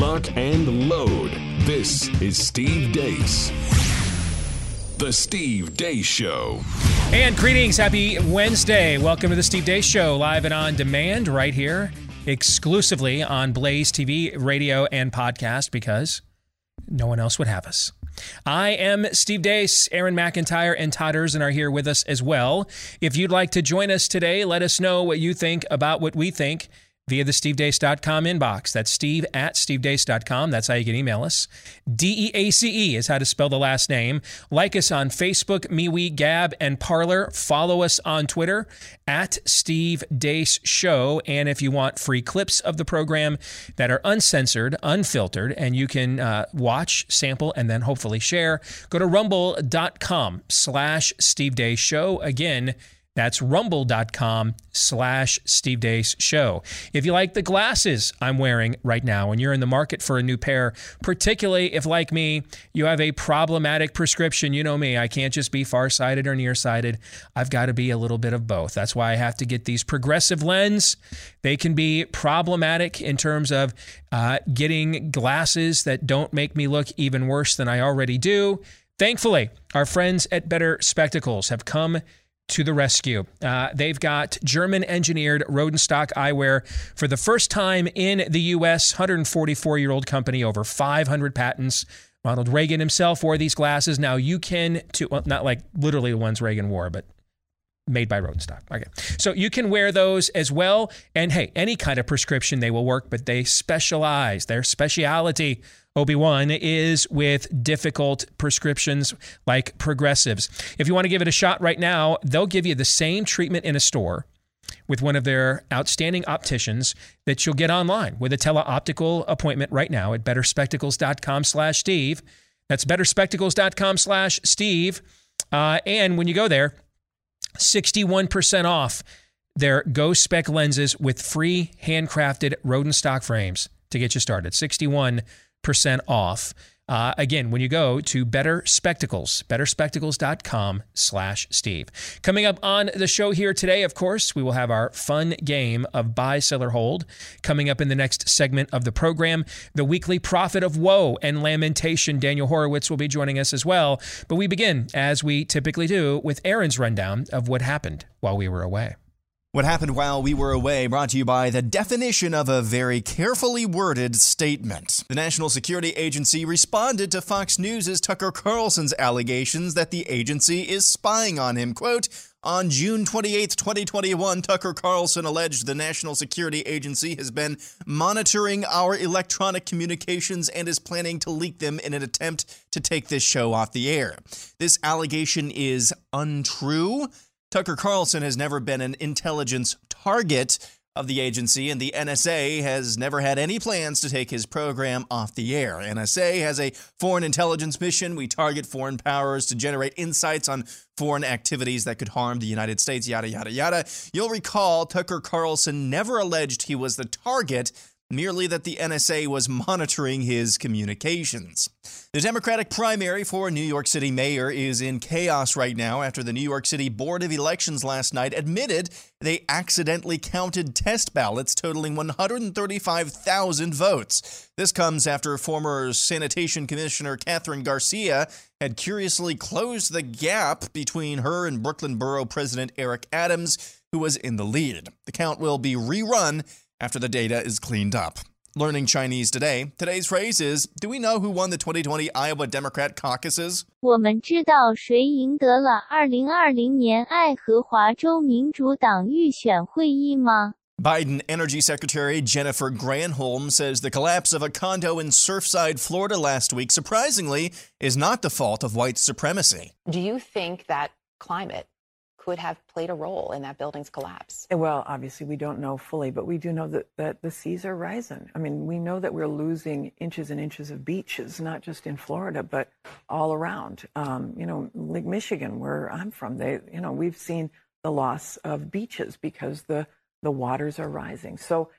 Lock and load. This is Steve Deace. The Steve Deace Show. And greetings. Happy Wednesday. Welcome to the Steve Deace Show, live and on demand right here, exclusively on Blaze TV, radio, and podcast because no one else would have us. I am Steve Deace. Aaron McIntyre and Todd Erzen are here with us as well. If you'd like to join us today, let us know what you think about what we think via the stevedeace.com inbox. That's steve at stevedeace.com. That's how you can email us. D E A C E is how to spell the last name. Like us on Facebook, MeWe, Gab, and Parler. Follow us on Twitter at Steve Deace Show. And if you want free clips of the program that are uncensored, unfiltered, and you can uh, watch, sample, and then hopefully share, go to rumble.com slash Steve Deace Show. Again, that's rumble.com slash Steve Deace Show. If you like the glasses I'm wearing right now and you're in the market for a new pair, particularly if, like me, you have a problematic prescription, you know me, I can't just be farsighted or nearsighted. I've got to be a little bit of both. That's why I have to get these progressive lens. They can be problematic in terms of uh, getting glasses that don't make me look even worse than I already do. Thankfully, our friends at Better Spectacles have come to the rescue. Uh, they've got German engineered Rodenstock eyewear for the first time in the U.S. 144 year old company, over 500 patents. Ronald Reagan himself wore these glasses. Now you can, to, well, not like literally the ones Reagan wore, but made by Rodenstock. Okay. So you can wear those as well. And hey, any kind of prescription they will work, but they specialize. Their speciality Obi Wan is with difficult prescriptions like progressives. If you want to give it a shot right now, they'll give you the same treatment in a store with one of their outstanding opticians that you'll get online with a teleoptical appointment right now at betterspectacles.com slash Steve. That's betterspectacles.com slash Steve. Uh, and when you go there, 61% off their Go Spec lenses with free handcrafted Rodenstock frames to get you started. 61 percent off. Uh, again, when you go to Better Spectacles, betterspectacles.com slash Steve. Coming up on the show here today, of course, we will have our fun game of buy, seller, hold. Coming up in the next segment of the program, the weekly prophet of woe and lamentation. Daniel Horowitz will be joining us as well. But we begin, as we typically do, with Aaron's rundown of what happened while we were away. What happened while we were away brought to you by the definition of a very carefully worded statement. The National Security Agency responded to Fox News' Tucker Carlson's allegations that the agency is spying on him. Quote, on June 28, 2021, Tucker Carlson alleged the National Security Agency has been monitoring our electronic communications and is planning to leak them in an attempt to take this show off the air. This allegation is untrue. Tucker Carlson has never been an intelligence target of the agency, and the NSA has never had any plans to take his program off the air. NSA has a foreign intelligence mission. We target foreign powers to generate insights on foreign activities that could harm the United States, yada, yada, yada. You'll recall Tucker Carlson never alleged he was the target merely that the NSA was monitoring his communications. The Democratic primary for New York City mayor is in chaos right now after the New York City Board of Elections last night admitted they accidentally counted test ballots totaling 135,000 votes. This comes after former Sanitation Commissioner Kathryn Garcia had curiously closed the gap between her and Brooklyn Borough President Eric Adams, who was in the lead. The count will be rerun after the data is cleaned up. Learning Chinese today. Today's phrase is Do we know who won the 2020 Iowa Democrat caucuses? 我们知道谁赢得了2020年爱荷华州民主党预选会议吗？ Biden Energy Secretary Jennifer Granholm says the collapse of a condo in Surfside, Florida last week, surprisingly, is not the fault of white supremacy. Do you think that climate could have played a role in that building's collapse? Well, obviously, we don't know fully, but we do know that, that the seas are rising. I mean, we know that we're losing inches and inches of beaches, not just in Florida, but all around. Um, you know, Lake Michigan, where I'm from, they, you know, we've seen the loss of beaches because the, the waters are rising. So,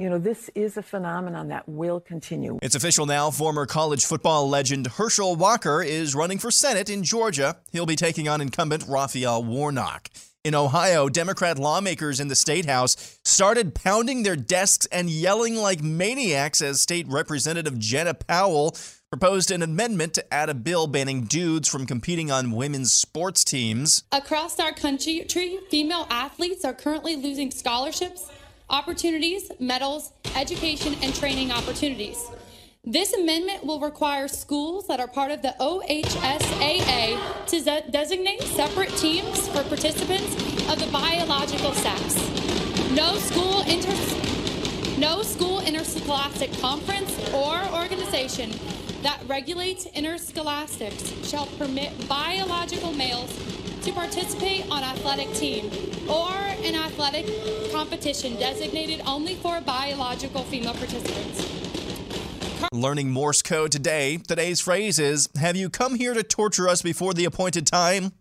you know, this is a phenomenon that will continue. It's official now. Former college football legend Herschel Walker is running for Senate in Georgia. He'll be taking on incumbent Raphael Warnock. In Ohio, Democrat lawmakers in the state house started pounding their desks and yelling like maniacs as State Representative Jenna Powell proposed an amendment to add a bill banning dudes from competing on women's sports teams. Across our country, female athletes are currently losing scholarships opportunities, medals, education, and training opportunities. This amendment will require schools that are part of the OHSAA to de- designate separate teams for participants of the biological sex. No school inter- no school interscholastic conference or organization that regulates interscholastics shall permit biological males to participate on athletic team or an athletic competition designated only for biological female participants. Learning Morse code today. Today's phrase is Have you come here to torture us before the appointed time?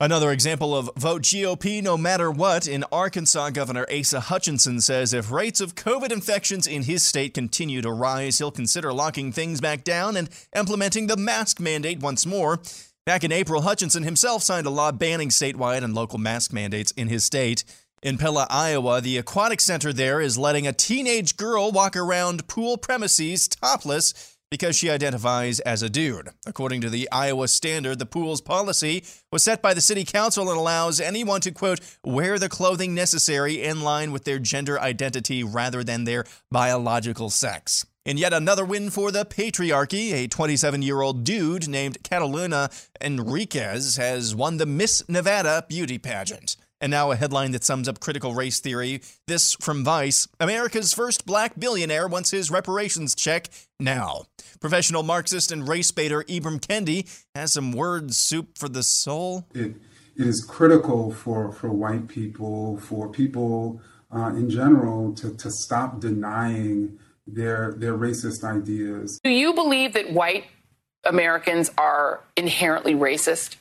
Another example of vote GOP no matter what. In Arkansas, Governor Asa Hutchinson says if rates of COVID infections in his state continue to rise, he'll consider locking things back down and implementing the mask mandate once more. Back in April, Hutchinson himself signed a law banning statewide and local mask mandates in his state. In Pella, Iowa, the aquatic center there is letting a teenage girl walk around pool premises topless because she identifies as a dude. According to the Iowa Standard, the pool's policy was set by the city council and allows anyone to, quote, wear the clothing necessary in line with their gender identity rather than their biological sex. In yet another win for the patriarchy, a 27 year old dude named Kataluna Enriquez has won the Miss Nevada beauty pageant. And now a headline that sums up critical race theory. This from Vice America's first black billionaire wants his reparations check now. Professional Marxist and race baiter Ibram Kendi has some word soup for the soul. It, it is critical for, for white people, for people uh, in general, to, to stop denying their, their racist ideas. Do you believe that white Americans are inherently racist?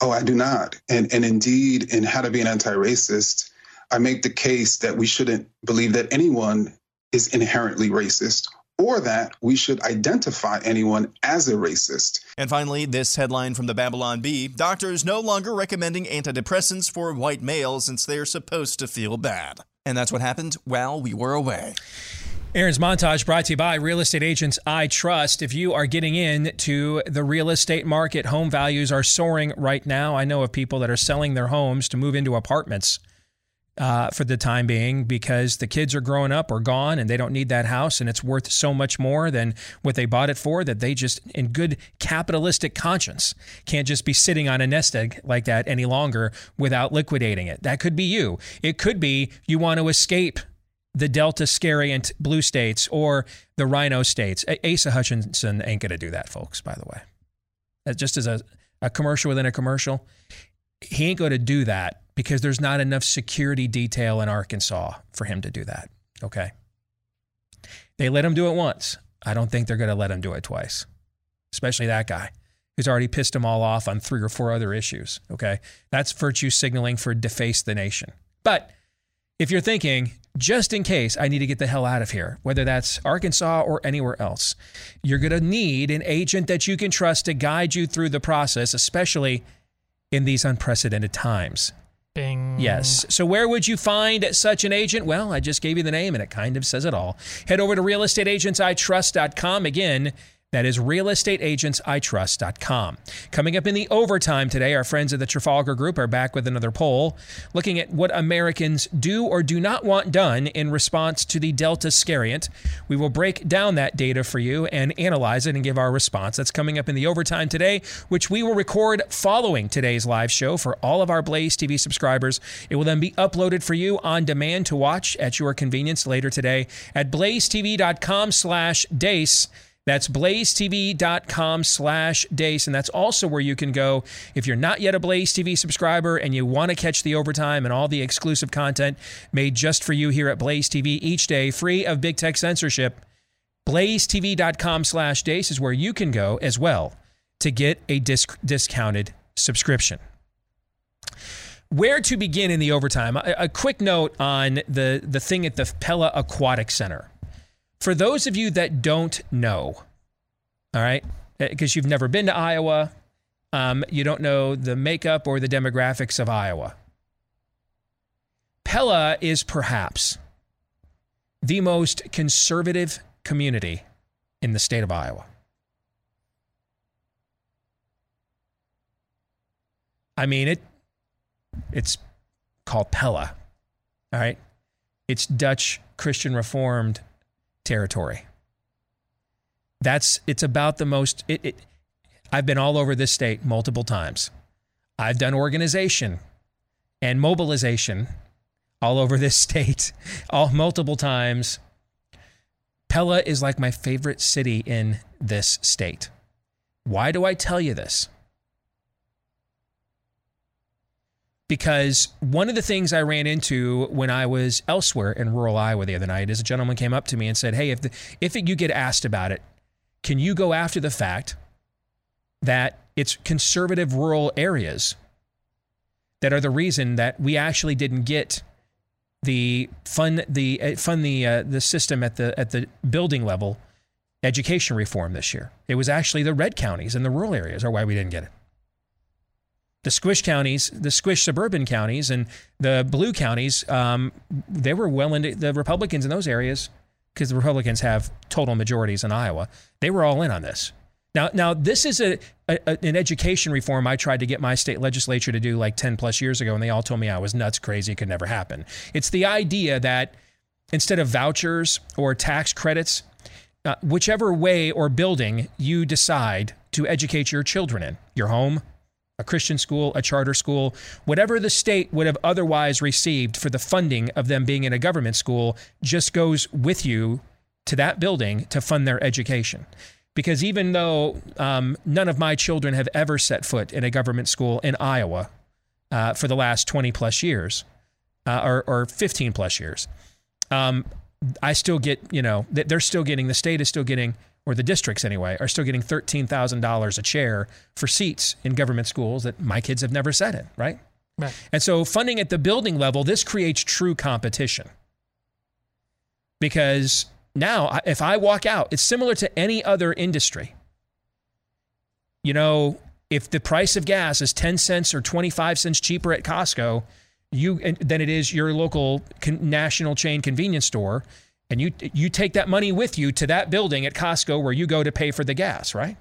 Oh, I do not. And and indeed, in How to Be an Anti-Racist, I make the case that we shouldn't believe that anyone is inherently racist or that we should identify anyone as a racist. And finally, this headline from the Babylon Bee Doctors no longer recommending antidepressants for white males since they're supposed to feel bad. And that's what happened while we were away. Aaron's montage brought to you by Real Estate Agents I Trust. If you are getting into the real estate market, home values are soaring right now. I know of people that are selling their homes to move into apartments uh, for the time being because the kids are growing up or gone and they don't need that house and it's worth so much more than what they bought it for that they just, in good capitalistic conscience, can't just be sitting on a nest egg like that any longer without liquidating it. That could be you. It could be you want to escape the Delta scariant blue states or the rhino states. Asa Hutchinson ain't going to do that, folks, by the way. Just as a, a commercial within a commercial, he ain't going to do that because there's not enough security detail in Arkansas for him to do that. Okay. They let him do it once. I don't think they're going to let him do it twice, especially that guy who's already pissed them all off on three or four other issues. Okay. That's virtue signaling for deface the nation. But if you're thinking, just in case I need to get the hell out of here, whether that's Arkansas or anywhere else, you're going to need an agent that you can trust to guide you through the process, especially in these unprecedented times. Bing. Yes. So where would you find such an agent? Well, I just gave you the name and it kind of says it all. Head over to realestateagentsitrust.com. Again, that is realestateagentsitrust.com. Coming up in the overtime today, our friends at the Trafalgar Group are back with another poll looking at what Americans do or do not want done in response to the Delta scariant. We will break down that data for you and analyze it and give our response. That's coming up in the overtime today, which we will record following today's live show for all of our Blaze TV subscribers. It will then be uploaded for you on demand to watch at your convenience later today at blazetv.com slash deace. That's blazetv.com slash Deace. And that's also where you can go if you're not yet a Blaze TV subscriber and you want to catch the overtime and all the exclusive content made just for you here at Blaze TV each day, free of big tech censorship. BlazeTV.com slash Deace is where you can go as well to get a disc- discounted subscription. Where to begin in the overtime? A, a quick note on the, the thing at the Pella Aquatic Center. For those of you that don't know, all right, because you've never been to Iowa, um, you don't know the makeup or the demographics of Iowa. Pella is perhaps the most conservative community in the state of Iowa. I mean it it's called Pella. All right? It's Dutch Christian Reformed territory. That's it's about the most it, it I've been all over this state multiple times. I've done organization and mobilization all over this state all multiple times. Pella is like my favorite city in this state. Why do I tell you this? Because one of the things I ran into when I was elsewhere in rural Iowa the other night is a gentleman came up to me and said, "Hey, if the, if you get asked about it, can you go after the fact that it's conservative rural areas that are the reason that we actually didn't get the fund the uh, fund the uh, the system at the at the building level education reform this year. It was actually the red counties and the rural areas are why we didn't get it." The squish counties, the squish suburban counties, and the blue counties, um, they were well into the Republicans in those areas because the Republicans have total majorities in Iowa. They were all in on this. Now, now this is a, a, an education reform I tried to get my state legislature to do like 10 plus years ago, and they all told me I was nuts, crazy, it could never happen. It's the idea that instead of vouchers or tax credits, uh, whichever way or building you decide to educate your children in, your home, a Christian school, a charter school, whatever the state would have otherwise received for the funding of them being in a government school just goes with you to that building to fund their education. Because even though um, none of my children have ever set foot in a government school in Iowa uh, for the last 20 plus years uh, or, or 15 plus years, um, I still get, you know, they're still getting, the state is still getting or the districts anyway, are still getting $13,000 a chair for seats in government schools that my kids have never sat in, right? right? And so, funding at the building level, this creates true competition. Because now, if I walk out, it's similar to any other industry. You know, if the price of gas is 10 cents or 25 cents cheaper at Costco, you than it is your local national chain convenience store, and you you take that money with you to that building at Costco where you go to pay for the gas, right?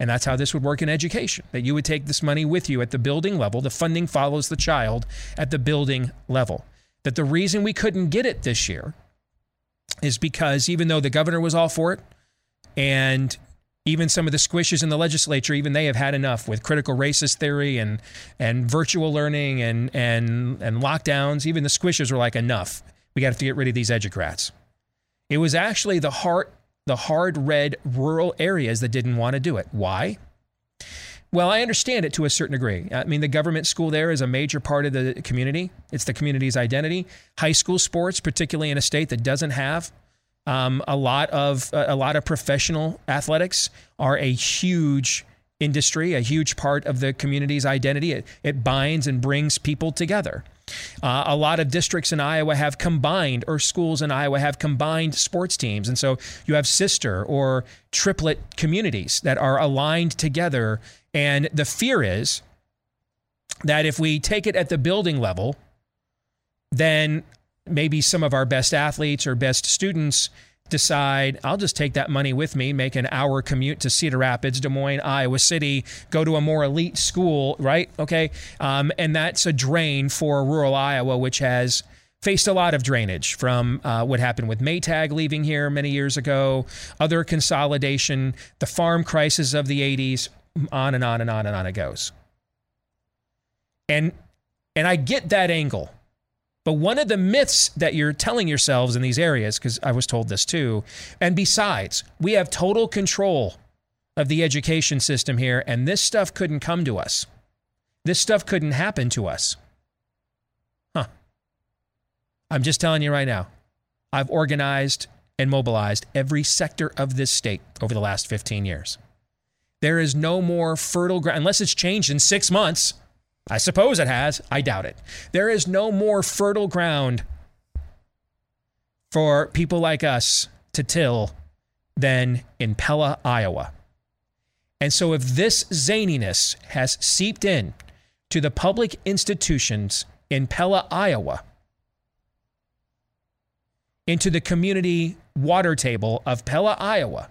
And that's how this would work in education. That you would take this money with you at the building level. The funding follows the child at the building level. That the reason we couldn't get it this year is because even though the governor was all for it and even some of the squishes in the legislature, even they have had enough with critical racist theory and and virtual learning and and and lockdowns. Even the squishes were like, enough. We got to get rid of these educrats. It was actually the hard, the hard red rural areas that didn't want to do it. Why? Well, I understand it to a certain degree. I mean, the government school there is a major part of the community. It's the community's identity. High school sports, particularly in a state that doesn't have um, a lot of a lot of professional athletics, are a huge industry, a huge part of the community's identity. It, it binds and brings people together. Uh, a lot of districts in Iowa have combined, or schools in Iowa have combined sports teams. And so you have sister or triplet communities that are aligned together. And the fear is that if we take it at the building level, then maybe some of our best athletes or best students decide I'll just take that money with me, make an hour commute to Cedar Rapids, Des Moines, Iowa City, go to a more elite school, right? Okay. Um, and that's a drain for rural Iowa, which has faced a lot of drainage from uh, what happened with Maytag leaving here many years ago, other consolidation, the farm crisis of the 80s, on and on and on and on it goes. And and I get that angle. But one of the myths that you're telling yourselves in these areas, because I was told this too, and besides, we have total control of the education system here, and this stuff couldn't come to us. This stuff couldn't happen to us. Huh. I'm just telling you right now, I've organized and mobilized every sector of this state over the last 15 years. There is no more fertile ground, unless it's changed in six months. I suppose it has. I doubt it. There is no more fertile ground for people like us to till than in Pella, Iowa. And so, if this zaniness has seeped in to the public institutions in Pella, Iowa, into the community water table of Pella, Iowa,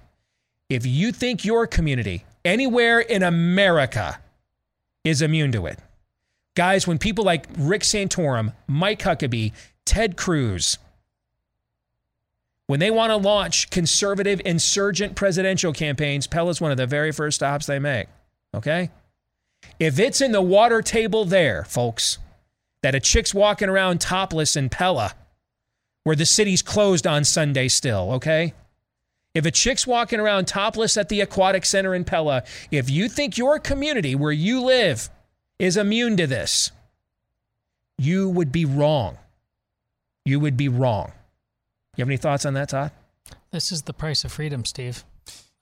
if you think your community anywhere in America is immune to it, guys, when people like Rick Santorum, Mike Huckabee, Ted Cruz, when they want to launch conservative insurgent presidential campaigns, Pella's one of the very first stops they make. Okay? If it's in the water table there, folks, that a chick's walking around topless in Pella, where the city's closed on Sunday still, okay? If a chick's walking around topless at the aquatic center in Pella, if you think your community where you live is immune to this, you would be wrong. You would be wrong. You have any thoughts on that, Todd? This is the price of freedom, Steve.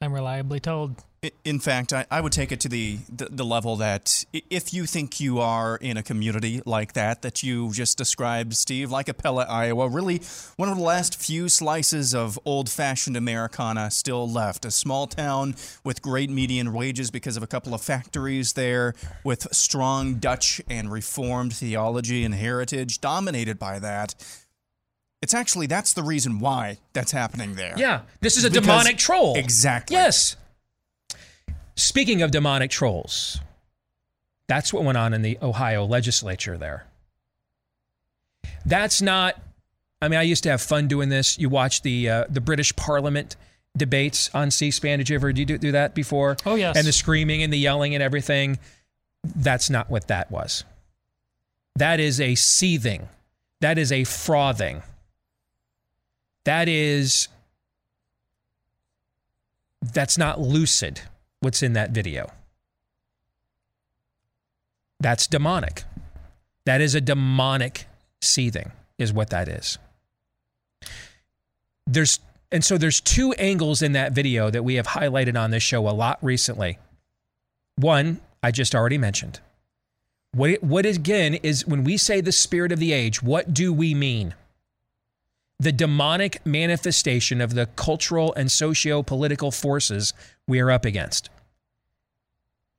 I'm reliably told. In fact, I, I would take it to the, the, the level that if you think you are in a community like that, that you just described, Steve, like Appella, Iowa, really one of the last few slices of old fashioned Americana still left. A small town with great median wages because of a couple of factories there, with strong Dutch and Reformed theology and heritage, dominated by that. It's actually that's the reason why that's happening there. Yeah, this is a Because- demonic troll. Exactly. Yes. Speaking of demonic trolls, that's what went on in the Ohio legislature there. That's not. I mean, I used to have fun doing this. You watch the uh, the British Parliament debates on C-SPAN. Did you ever do, do do that before? Oh, yes. And the screaming and the yelling and everything. That's not what that was. That is a seething. That is a frothing. That is. That's not lucid. What's in that video? That's demonic. That is a demonic seething, is what that is. There's and so there's two angles in that video that we have highlighted on this show a lot recently. One, I just already mentioned. What what again is when we say the spirit of the age, what do we mean? The demonic manifestation of the cultural and socio-political forces we are up against.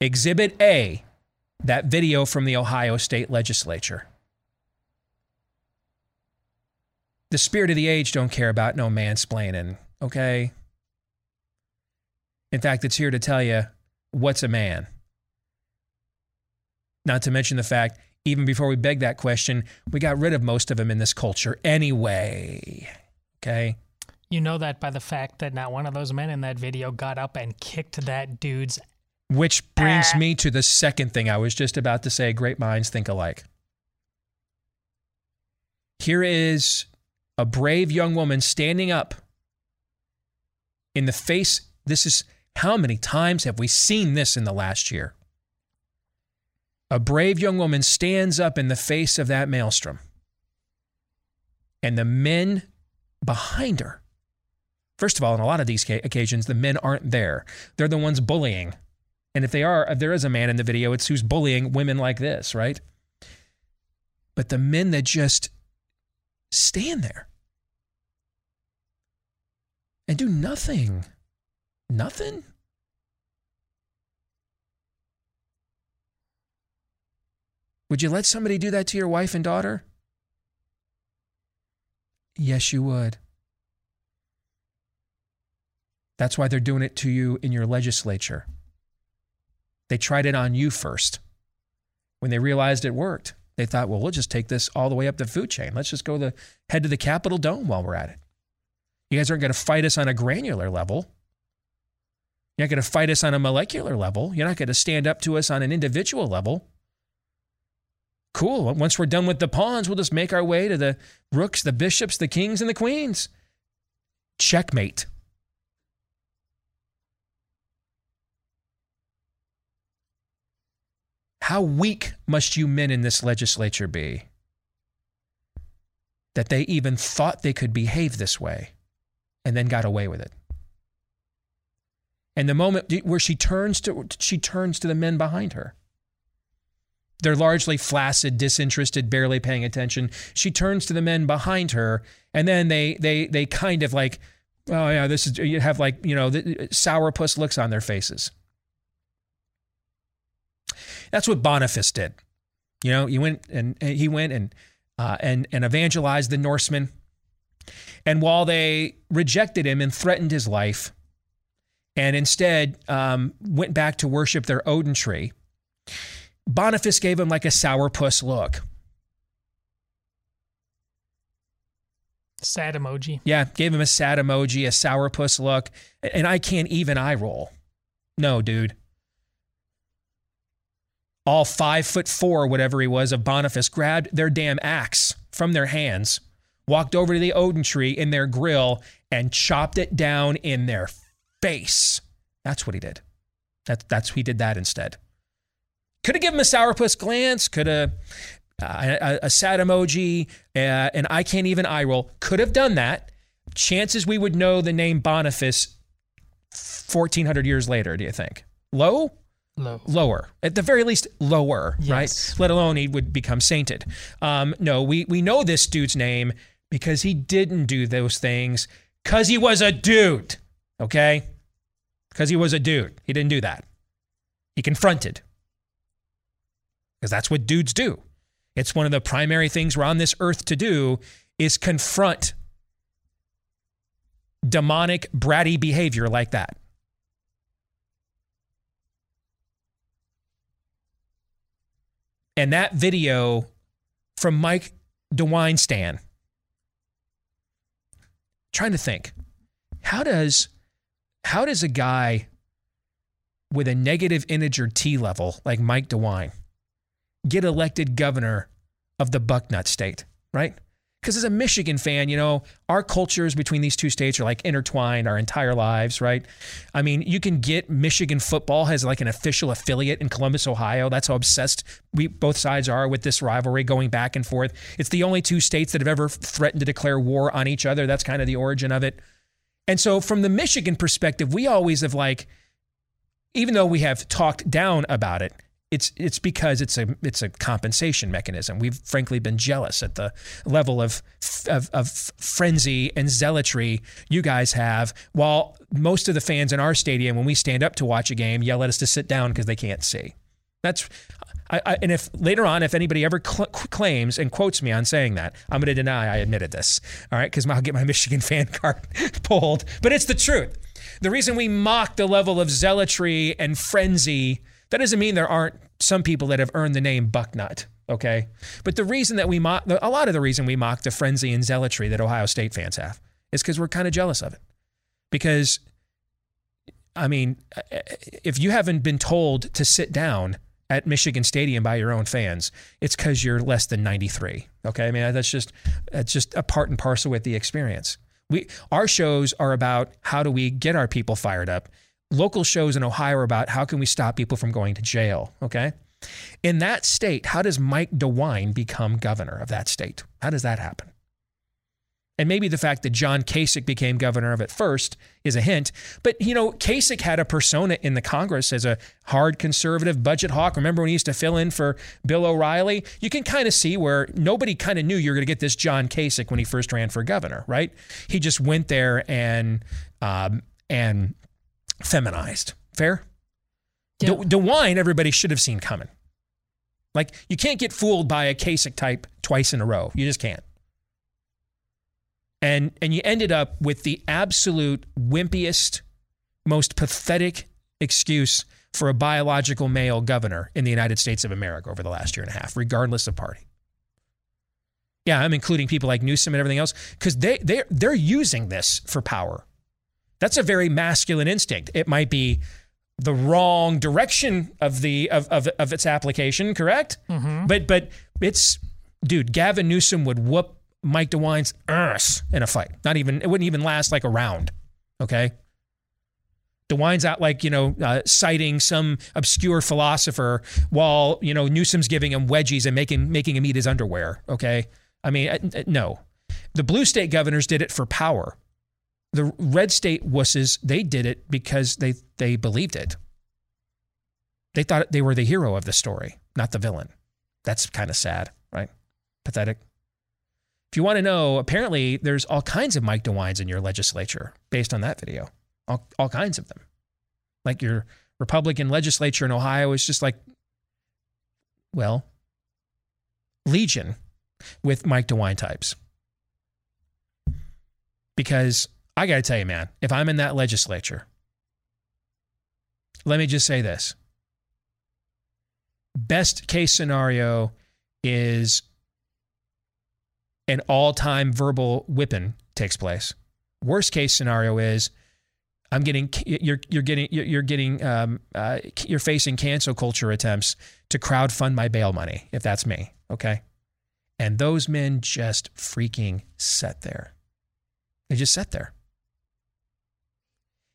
Exhibit A, that video from the Ohio State Legislature. The spirit of the age don't care about no mansplaining, okay? In fact, it's here to tell you what's a man. Not to mention the fact, even before we beg that question, we got rid of most of them in this culture anyway. Okay? You know that by the fact that not one of those men in that video got up and kicked that dude's. Which brings me to the second thing I was just about to say great minds think alike. Here is a brave young woman standing up in the face. This is how many times have we seen this in the last year? A brave young woman stands up in the face of that maelstrom. And the men behind her, first of all, on a lot of these ca- occasions, the men aren't there. They're the ones bullying. And if they are, if there is a man in the video, it's who's bullying women like this, right? But the men that just stand there and do nothing, nothing. Would you let somebody do that to your wife and daughter? Yes, you would. That's why they're doing it to you in your legislature. They tried it on you first. When they realized it worked, they thought, well, we'll just take this all the way up the food chain. Let's just go the head to the Capitol Dome while we're at it. You guys aren't going to fight us on a granular level. You're not going to fight us on a molecular level. You're not going to stand up to us on an individual level. Cool. Once we're done with the pawns, we'll just make our way to the rooks, the bishops, the kings, and the queens. Checkmate. How weak must you men in this legislature be that they even thought they could behave this way and then got away with it? And the moment where she turns to she turns to the men behind her. They're largely flaccid, disinterested, barely paying attention. She turns to the men behind her, and then they they they kind of like, oh yeah, this is you have like you know the, sourpuss looks on their faces. That's what Boniface did. You know, he went and he went and uh, and and evangelized the Norsemen. And while they rejected him and threatened his life, and instead um, went back to worship their Odin tree, Boniface gave him like a sourpuss look. Sad emoji. Yeah, gave him a sad emoji, a sourpuss look, and I can't even eye roll. No, dude all five foot four, whatever he was, of Boniface, grabbed their damn axe from their hands, walked over to the Odin tree in their grill, and chopped it down in their face. That's what he did. That, that's he did that instead. Could have given him a sourpuss glance. Could have uh, a, a, sad emoji, uh, and I can't even eye roll. Could have done that. Chances we would know the name Boniface 1400 years later, do you think? Low? Low. Lower. At the very least, lower, Yes. right? Let alone he would become sainted. Um, no, we, we know this dude's name because he didn't do those things because he was a dude, okay? Because he was a dude. He didn't do that. He confronted because that's what dudes do. It's one of the primary things we're on this earth to do is confront demonic, bratty behavior like that. And that video from Mike DeWinestan, trying to think, how does how does a guy with a negative integer T level like Mike DeWine get elected governor of the Bucknut state, right? Because as a Michigan fan, you know, our cultures between these two states are like intertwined our entire lives, right? I mean, you can get Michigan football has like an official affiliate in Columbus, Ohio. That's how obsessed we both sides are with this rivalry going back and forth. It's the only two states that have ever threatened to declare war on each other. That's kind of the origin of it. And so from the Michigan perspective, we always have like even though we have talked down about it, it's it's because it's a it's a compensation mechanism. We've frankly been jealous at the level of of, of frenzy and zealotry you guys have. While most of the fans in our stadium, when we stand up to watch a game, yell at us to sit down because they can't see. That's I, I, and if later on, if anybody ever cl- claims and quotes me on saying that, I'm going to deny I admitted this. All right, because I'll get my Michigan fan card pulled. But it's the truth. The reason we mock the level of zealotry and frenzy that doesn't mean there aren't some people that have earned the name Bucknut, okay? But the reason that we mock, a lot of the reason we mock the frenzy and zealotry that Ohio State fans have is because we're kind of jealous of it. Because, I mean, if you haven't been told to sit down at Michigan Stadium by your own fans, it's because you're less than 93, okay? I mean, that's just, that's just a part and parcel with the experience. We, our shows are about how do we get our people fired up local shows in Ohio are about how can we stop people from going to jail, okay? In that state, how does Mike DeWine become governor of that state? How does that happen? And maybe the fact that John Kasich became governor of it first is a hint. But, you know, Kasich had a persona in the Congress as a hard conservative budget hawk. Remember when he used to fill in for Bill O'Reilly? You can kind of see where nobody kind of knew you were going to get this John Kasich when he first ran for governor, right? He just went there and, um, and feminized. Fair? Yeah. De- DeWine, everybody should have seen coming. Like, you can't get fooled by a Kasich type twice in a row. You just can't. And, and you ended up with the absolute wimpiest, most pathetic excuse for a biological male governor in the United States of America over the last year and a half, regardless of party. Yeah, I'm including people like Newsom and everything else because they, they, they're using this for power. That's a very masculine instinct. It might be the wrong direction of the of of, of its application, correct? Mhm. But but it's dude, Gavin Newsom would whoop Mike DeWine's ass in a fight. Not even it wouldn't even last like a round. Okay. DeWine's out like, you know, uh, citing some obscure philosopher while, you know, Newsom's giving him wedgies and making making him eat his underwear. Okay. I mean, uh, uh, no. The blue state governors did it for power. The red state wusses, they did it because they they believed it. They thought they were the hero of the story, not the villain. That's kind of sad, right? Pathetic. If you want to know, apparently there's all kinds of Mike DeWines in your legislature based on that video. All, all kinds of them. Like your Republican legislature in Ohio is just like, well, legion with Mike DeWine types. Because I got to tell you, man, if I'm in that legislature, let me just say this. Best case scenario is an all time verbal whipping takes place. Worst case scenario is I'm getting you're you're getting you're getting um, uh, you're facing cancel culture attempts to crowdfund my bail money if that's me, okay? And those men just freaking sat there. They just sat there.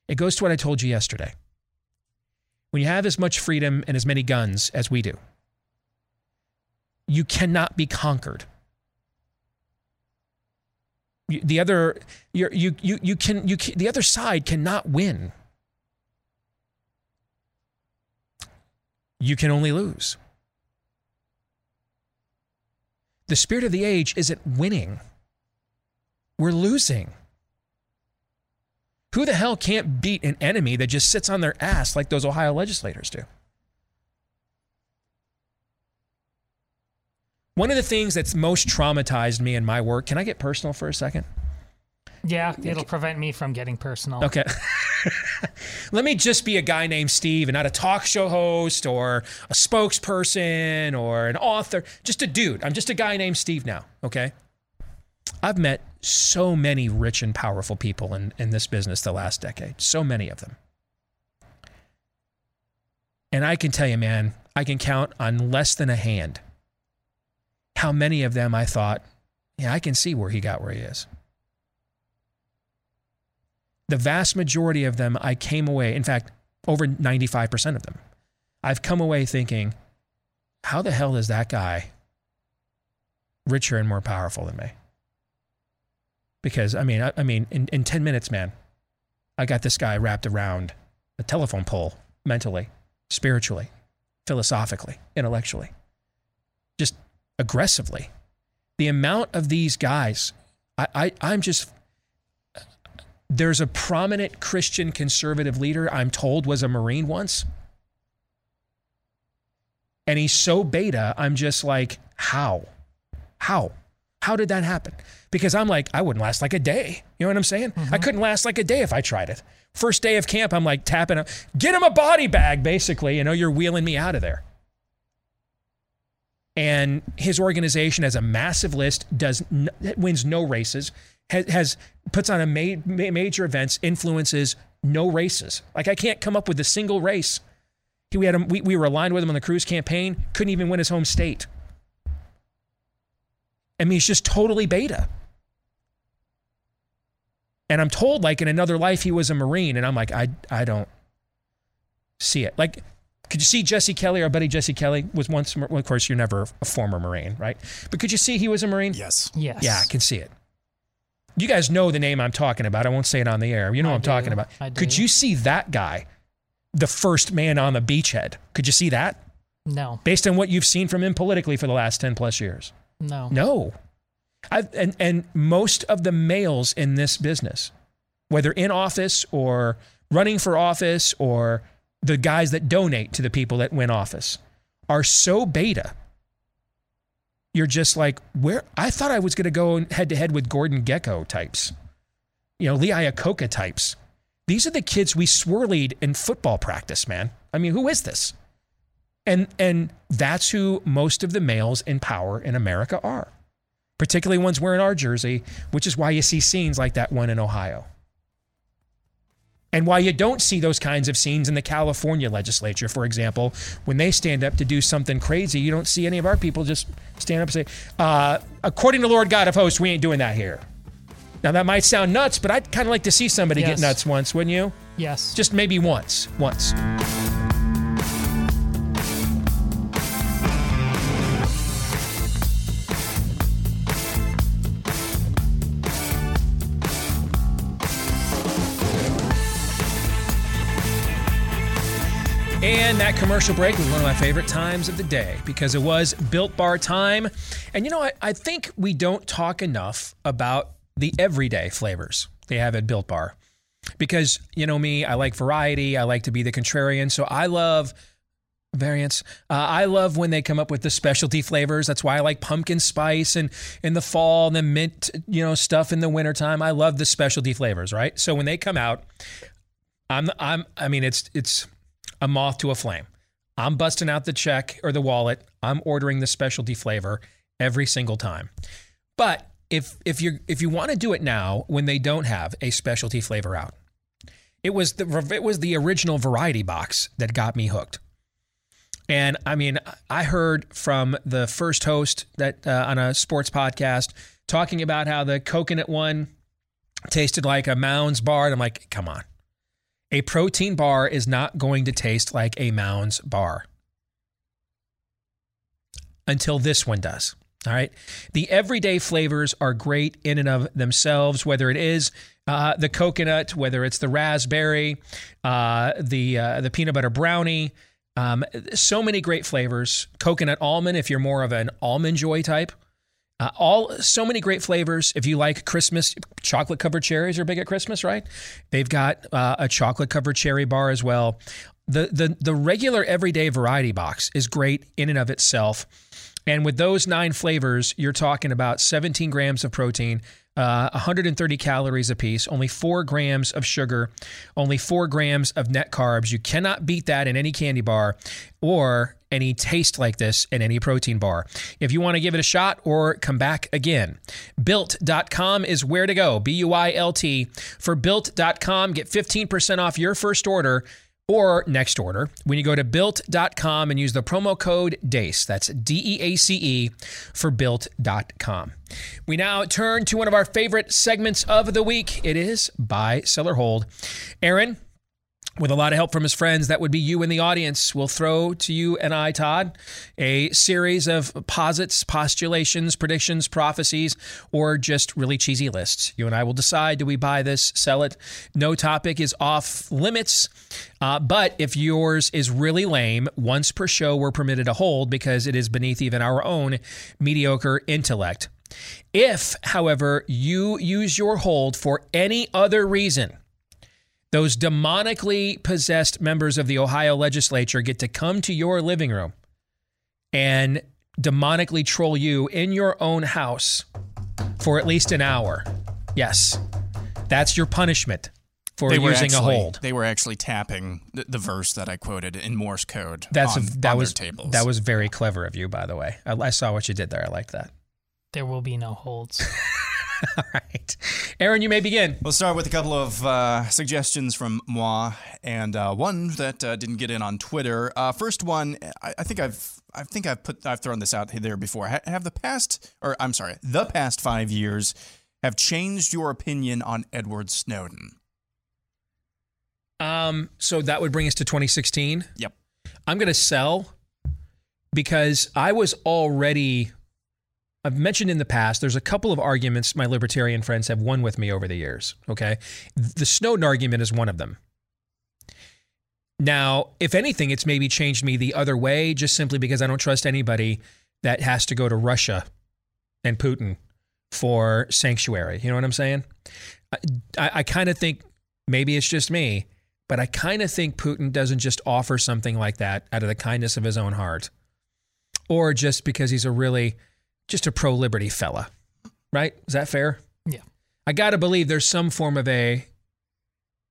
It goes to what I told you yesterday. When you have as much freedom and as many guns as we do, you cannot be conquered. The other, you're, you, you, you can, you can, the other side cannot win. You can only lose. The spirit of the age isn't winning. We're losing. Who the hell can't beat an enemy that just sits on their ass like those Ohio legislators do? One of the things that's most traumatized me in my work, can I get personal for a second? Yeah, it'll prevent me from getting personal. Okay. Let me just be a guy named Steve and not a talk show host or a spokesperson or an author. Just a dude. I'm just a guy named Steve now. Okay. I've met so many rich and powerful people in, in this business the last decade, so many of them. And I can tell you, man, I can count on less than a hand how many of them I thought, yeah, I can see where he got where he is. The vast majority of them, I came away, in fact, over 95% of them, I've come away thinking, how the hell is that guy richer and more powerful than me? Because, I mean, I, I mean, in, in 10 minutes, man, I got this guy wrapped around a telephone pole mentally, spiritually, philosophically, intellectually, just aggressively. The amount of these guys, I, I, I'm just there's a prominent Christian conservative leader I'm told was a Marine once. And he's so beta, I'm just like, how? How? How did that happen? Because I'm like, I wouldn't last like a day. You know what I'm saying? I mm-hmm. couldn't last like a day if I tried it. First day of camp, I'm like tapping, a, get him a body bag, basically. You know, you're wheeling me out of there. And his organization has a massive list, does n- wins no races, has, has puts on a ma- ma- major events, influences no races. Like I can't come up with a single race. He, we had him, we, we were aligned with him on the Cruz campaign. Couldn't even win his home state. I mean, he's just totally beta. And I'm told, like in another life, he was a Marine, and I'm like, I, I don't see it. Like, could you see Jesse Kelly? Our buddy Jesse Kelly was once. Well, of course, you're never a former Marine, right? But could you see he was a Marine? Yes. Yes. Yeah, I can see it. You guys know the name I'm talking about. I won't say it on the air. You know I what I'm do. talking about. I Could you see that guy, the first man on the beachhead? Could you see that? No. Based on what you've seen from him politically for the last 10 plus years? No. No. I've, and, and most of the males in this business, whether in office or running for office or the guys that donate to the people that win office, are so beta. You're just like, where? I thought I was going to go head to head with Gordon Gekko types, you know, Lee Iacocca types. These are the kids we swirlied in football practice, man. I mean, who is this? And and that's who most of the males in power in America are. Particularly ones wearing our jersey, which is why you see scenes like that one in Ohio. And while you don't see those kinds of scenes in the California legislature, for example, when they stand up to do something crazy, you don't see any of our people just stand up and say, uh, according to Lord God of hosts, we ain't doing that here. Now, that might sound nuts, but I'd kind of like to see somebody Yes. get nuts once, wouldn't you? Yes. Just maybe once. Once. That commercial break was one of my favorite times of the day because it was Built Bar time. And you know, I, I think we don't talk enough about the everyday flavors they have at Built Bar. Because, you know me, I like variety, I like to be the contrarian. So I love variants. Uh, I love when they come up with the specialty flavors. That's why I like pumpkin spice and in the fall and the mint, you know, stuff in the wintertime. I love the specialty flavors, right? So when they come out, I'm I'm I mean it's it's a moth to a flame. I'm busting out the check or the wallet. I'm ordering the specialty flavor every single time. But if if you if you want to do it now when they don't have a specialty flavor out, it was the it was the original variety box that got me hooked. And I mean, I heard from the first host that uh, on a sports podcast talking about how the coconut one tasted like a Mounds bar. And I'm like, come on. A protein bar is not going to taste like a Mounds bar until this one does. All right. The everyday flavors are great in and of themselves, whether it is uh, the coconut, whether it's the raspberry, uh, the uh, the peanut butter brownie. Um, so many great flavors. Coconut almond, if you're more of an almond joy type. Uh, all so many great flavors. If you like Christmas, chocolate covered cherries are big at Christmas, right? They've got uh, a chocolate covered cherry bar as well. The the the regular everyday variety box is great in and of itself. And with those nine flavors, you're talking about 17 grams of protein, uh, 130 calories apiece, only four grams of sugar, only four grams of net carbs. You cannot beat that in any candy bar or any taste like this in any protein bar. If you want to give it a shot or come back again, built.com is where to go. B U I L T. For built.com, get 15% off your first order or next order when you go to built.com and use the promo code DEACE. That's D E A C E for built.com. We now turn to one of our favorite segments of the week. It is Buy, Sell or Hold. Aaron, with a lot of help from his friends, that would be you in the audience. We'll throw to you and I, Todd, a series of posits, postulations, predictions, prophecies, or just really cheesy lists. You and I will decide do we buy this, sell it? No topic is off limits. Uh, but if yours is really lame, once per show, we're permitted to hold because it is beneath even our own mediocre intellect. If, however, you use your hold for any other reason, those demonically possessed members of the Ohio legislature get to come to your living room and demonically troll you in your own house for at least an hour. Yes, that's your punishment for They were using a hold. They were actually tapping the, the verse that I quoted in Morse code. That's on, a, that on was their tables. that was very clever of you, by the way. I, I saw what you did there. I liked that. There will be no holds. All right, Aaron, you may begin. We'll start with a couple of uh, suggestions from moi, and uh, one that uh, didn't get in on Twitter. Uh, first one, I, I think I've, I think I've put, I've thrown this out there before. Ha- have the past, or I'm sorry, the past five years have changed your opinion on Edward Snowden? Um, so that would bring us to 2016. Yep. I'm going to sell because I was already. I've mentioned in the past, there's a couple of arguments my libertarian friends have won with me over the years. Okay. The Snowden argument is one of them. Now, if anything, it's maybe changed me the other way just simply because I don't trust anybody that has to go to Russia and Putin for sanctuary. You know what I'm saying? I, I, I kind of think maybe it's just me, but I kind of think Putin doesn't just offer something like that out of the kindness of his own heart or just because he's a really, just a pro liberty fella. Right? Is that fair? Yeah. I got to believe there's some form of a,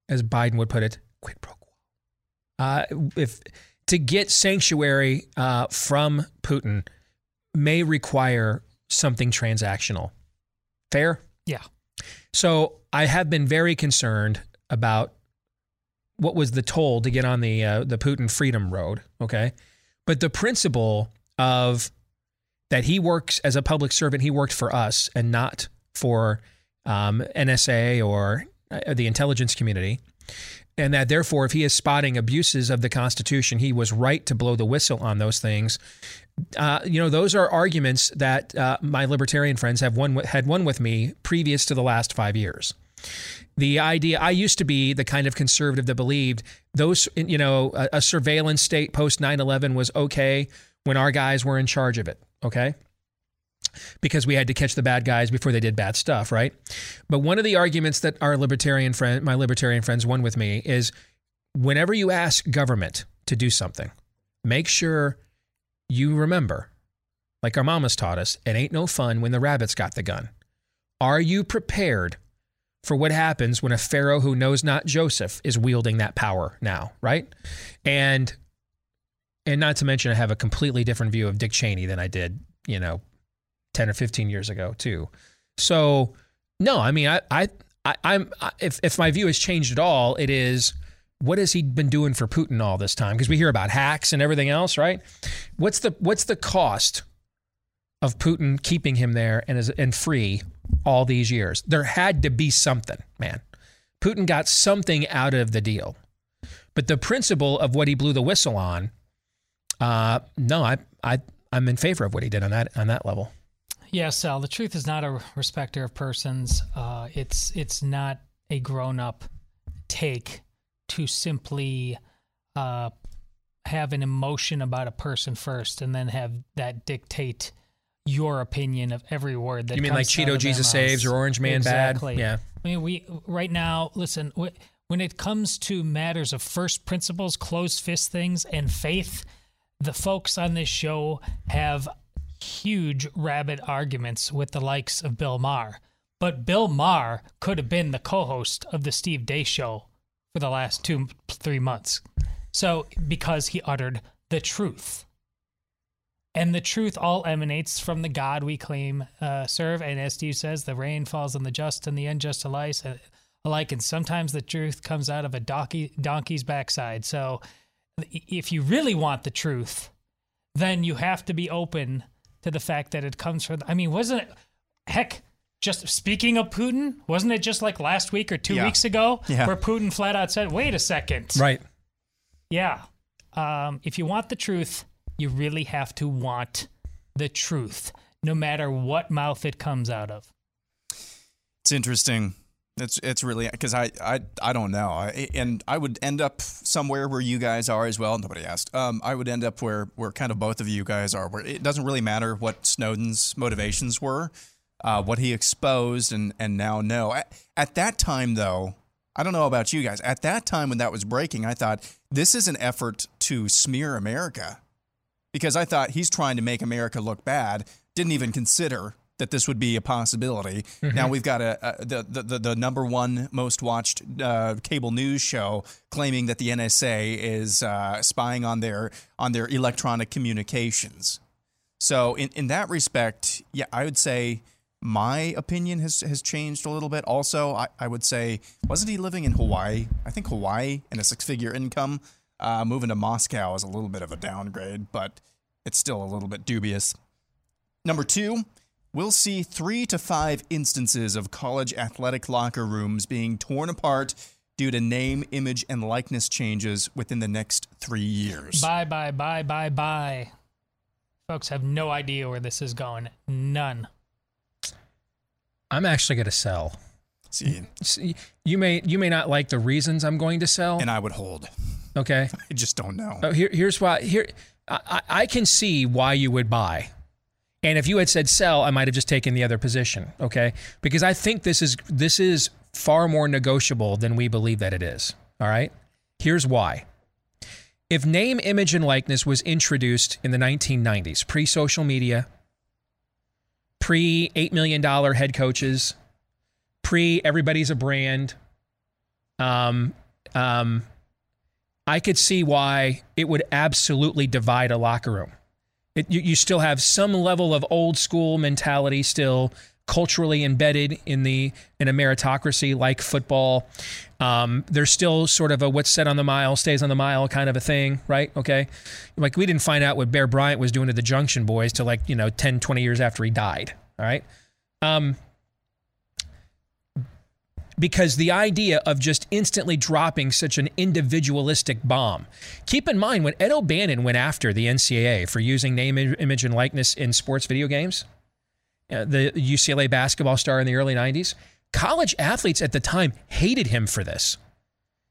as Biden would put it, quid pro quo. Uh, if to get sanctuary uh, from Putin may require something transactional. Fair? Yeah. So I have been very concerned about what was the toll to get on the uh, the Putin Freedom Road. Okay, but the principle of that he works as a public servant, he worked for us and not for um, NSA or uh, the intelligence community. And that therefore, if he is spotting abuses of the Constitution, he was right to blow the whistle on those things. Uh, you know, those are arguments that uh, my libertarian friends have won had won with me previous to the last five years. The idea I used to be the kind of conservative that believed those, you know, a, a surveillance state post 9 11 was okay when our guys were in charge of it. Okay because we had to catch the bad guys before they did bad stuff, right? But one of the arguments that our libertarian friend, my libertarian friends won with me is whenever you ask government to do something, make sure you remember, like our mamas taught us, it ain't no fun when the rabbits got the gun. Are you prepared for what happens when a pharaoh who knows not Joseph is wielding that power now, right? And and not to mention I have a completely different view of Dick Cheney than I did, you know, 10 or 15 years ago too. So no, I mean, I, I, I am if, if my view has changed at all, it is what has he been doing for Putin all this time? Because we hear about hacks and everything else, right? What's the, what's the cost of Putin keeping him there and is, and free all these years? There had to be something, man. Putin got something out of the deal. But the principle of what he blew the whistle on, uh, no, I, I, I'm in favor of what he did on that on that level. Yeah, Sal. The truth is not a respecter of persons. Uh, it's it's not a grown up take to simply uh, have an emotion about a person first and then have that dictate your opinion of every word that you mean like Cheeto Jesus saves or Orange Man exactly. bad? Yeah. I mean, we right now. Listen, when it comes to matters of first principles, closed fist things, and faith, the folks on this show have huge rabid arguments with the likes of Bill Maher. But Bill Maher could have been the co host of the Steve Deace show for the last two, three months. So, because he uttered the truth. And the truth all emanates from the God we claim uh, serve. And as Steve says, the rain falls on the just and the unjust alike. Alike, and sometimes the truth comes out of a donkey, donkey's backside. So, if you really want the truth, then you have to be open to the fact that it comes from. I mean, wasn't it? Heck, just speaking of Putin, wasn't it just like last week or two Yeah. weeks ago Yeah. where Putin flat out said, "Wait a second, Right. yeah, um, if you want the truth, you really have to want the truth, no matter what mouth it comes out of." It's interesting. It's it's really because I, I I don't know, I, and I would end up somewhere where you guys are as well. Nobody asked. Um, I would end up where where kind of both of you guys are. Where it doesn't really matter what Snowden's motivations were, uh, what he exposed, and and now know. At, at that time, though, I don't know about you guys. At that time when that was breaking, I thought this is an effort to smear America, because I thought he's trying to make America look bad. Didn't even consider that this would be a possibility. Mhm. Now we've got a, a the, the the number one most watched uh, cable news show claiming that the NSA is uh, spying on their on their electronic communications. So in, in that respect, yeah, I would say my opinion has, has changed a little bit. Also, I, I would say, wasn't he living in Hawaii? I think Hawaii and a six figure income. Uh, moving to Moscow is a little bit of a downgrade, but it's still a little bit dubious. Number two, we'll see three to five instances of college athletic locker rooms being torn apart due to name, image, and likeness changes within the next three years. Bye, bye, bye, bye, bye. Folks have no idea where this is going. None. I'm actually going to sell. See, See, you may you may not like the reasons I'm going to sell, and I would hold. Okay, I just don't know. Oh, here, here's why. Here, I, I I can see why you would buy, and if you had said sell, I might have just taken the other position. Okay, because I think this is this is far more negotiable than we believe that it is. All right, here's why. If name, image, and likeness was introduced in the 1990s, pre social media, pre $8 million head coaches, pre everybody's a brand, um, um, I could see why it would absolutely divide a locker room. It, you, you still have some level of old school mentality still culturally embedded in the in a meritocracy like football. Um, there's still sort of a what's said on the mile stays on the mile kind of a thing, right? Okay. Like we didn't find out what Bear Bryant was doing to the Junction Boys till like, you know, 10, 20 years after he died. All right. Um, because the idea of just instantly dropping such an individualistic bomb. Keep in mind when Ed O'Bannon went after the NCAA for using name, image, and likeness in sports video games, uh, the UCLA basketball star in the early 90s, college athletes at the time hated him for this.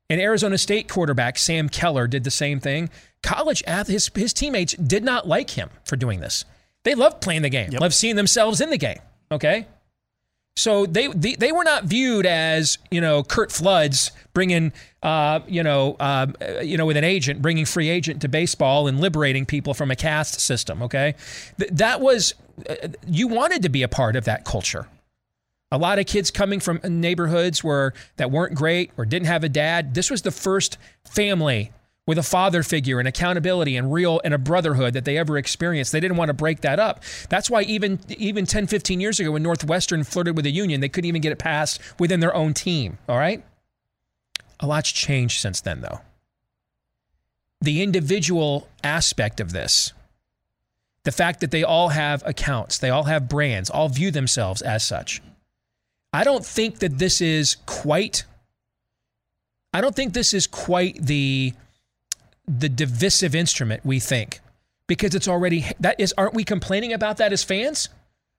And Arizona State quarterback Sam Keller did the same thing. College athletes, his, his teammates did not like him for doing this. They loved playing the game, yep. loved seeing themselves in the game. Okay. So they, they, they were not viewed as you know Curt Floods bringing uh, you know uh, you know with an agent bringing free agent to baseball and liberating people from a caste system. Okay, Th- that was uh, you wanted to be a part of that culture. A lot of kids coming from neighborhoods where that weren't great or didn't have a dad. This was the first family with a father figure and accountability and real and a brotherhood that they ever experienced. They didn't want to break that up. That's why even even 10, 15 years ago when Northwestern flirted with the union, they couldn't even get it passed within their own team. All right? A lot's changed since then though. The individual aspect of this, the fact that they all have accounts, they all have brands, all view themselves as such. I don't think that this is quite I don't think this is quite the the divisive instrument we think because it's already that is aren't we complaining about that as fans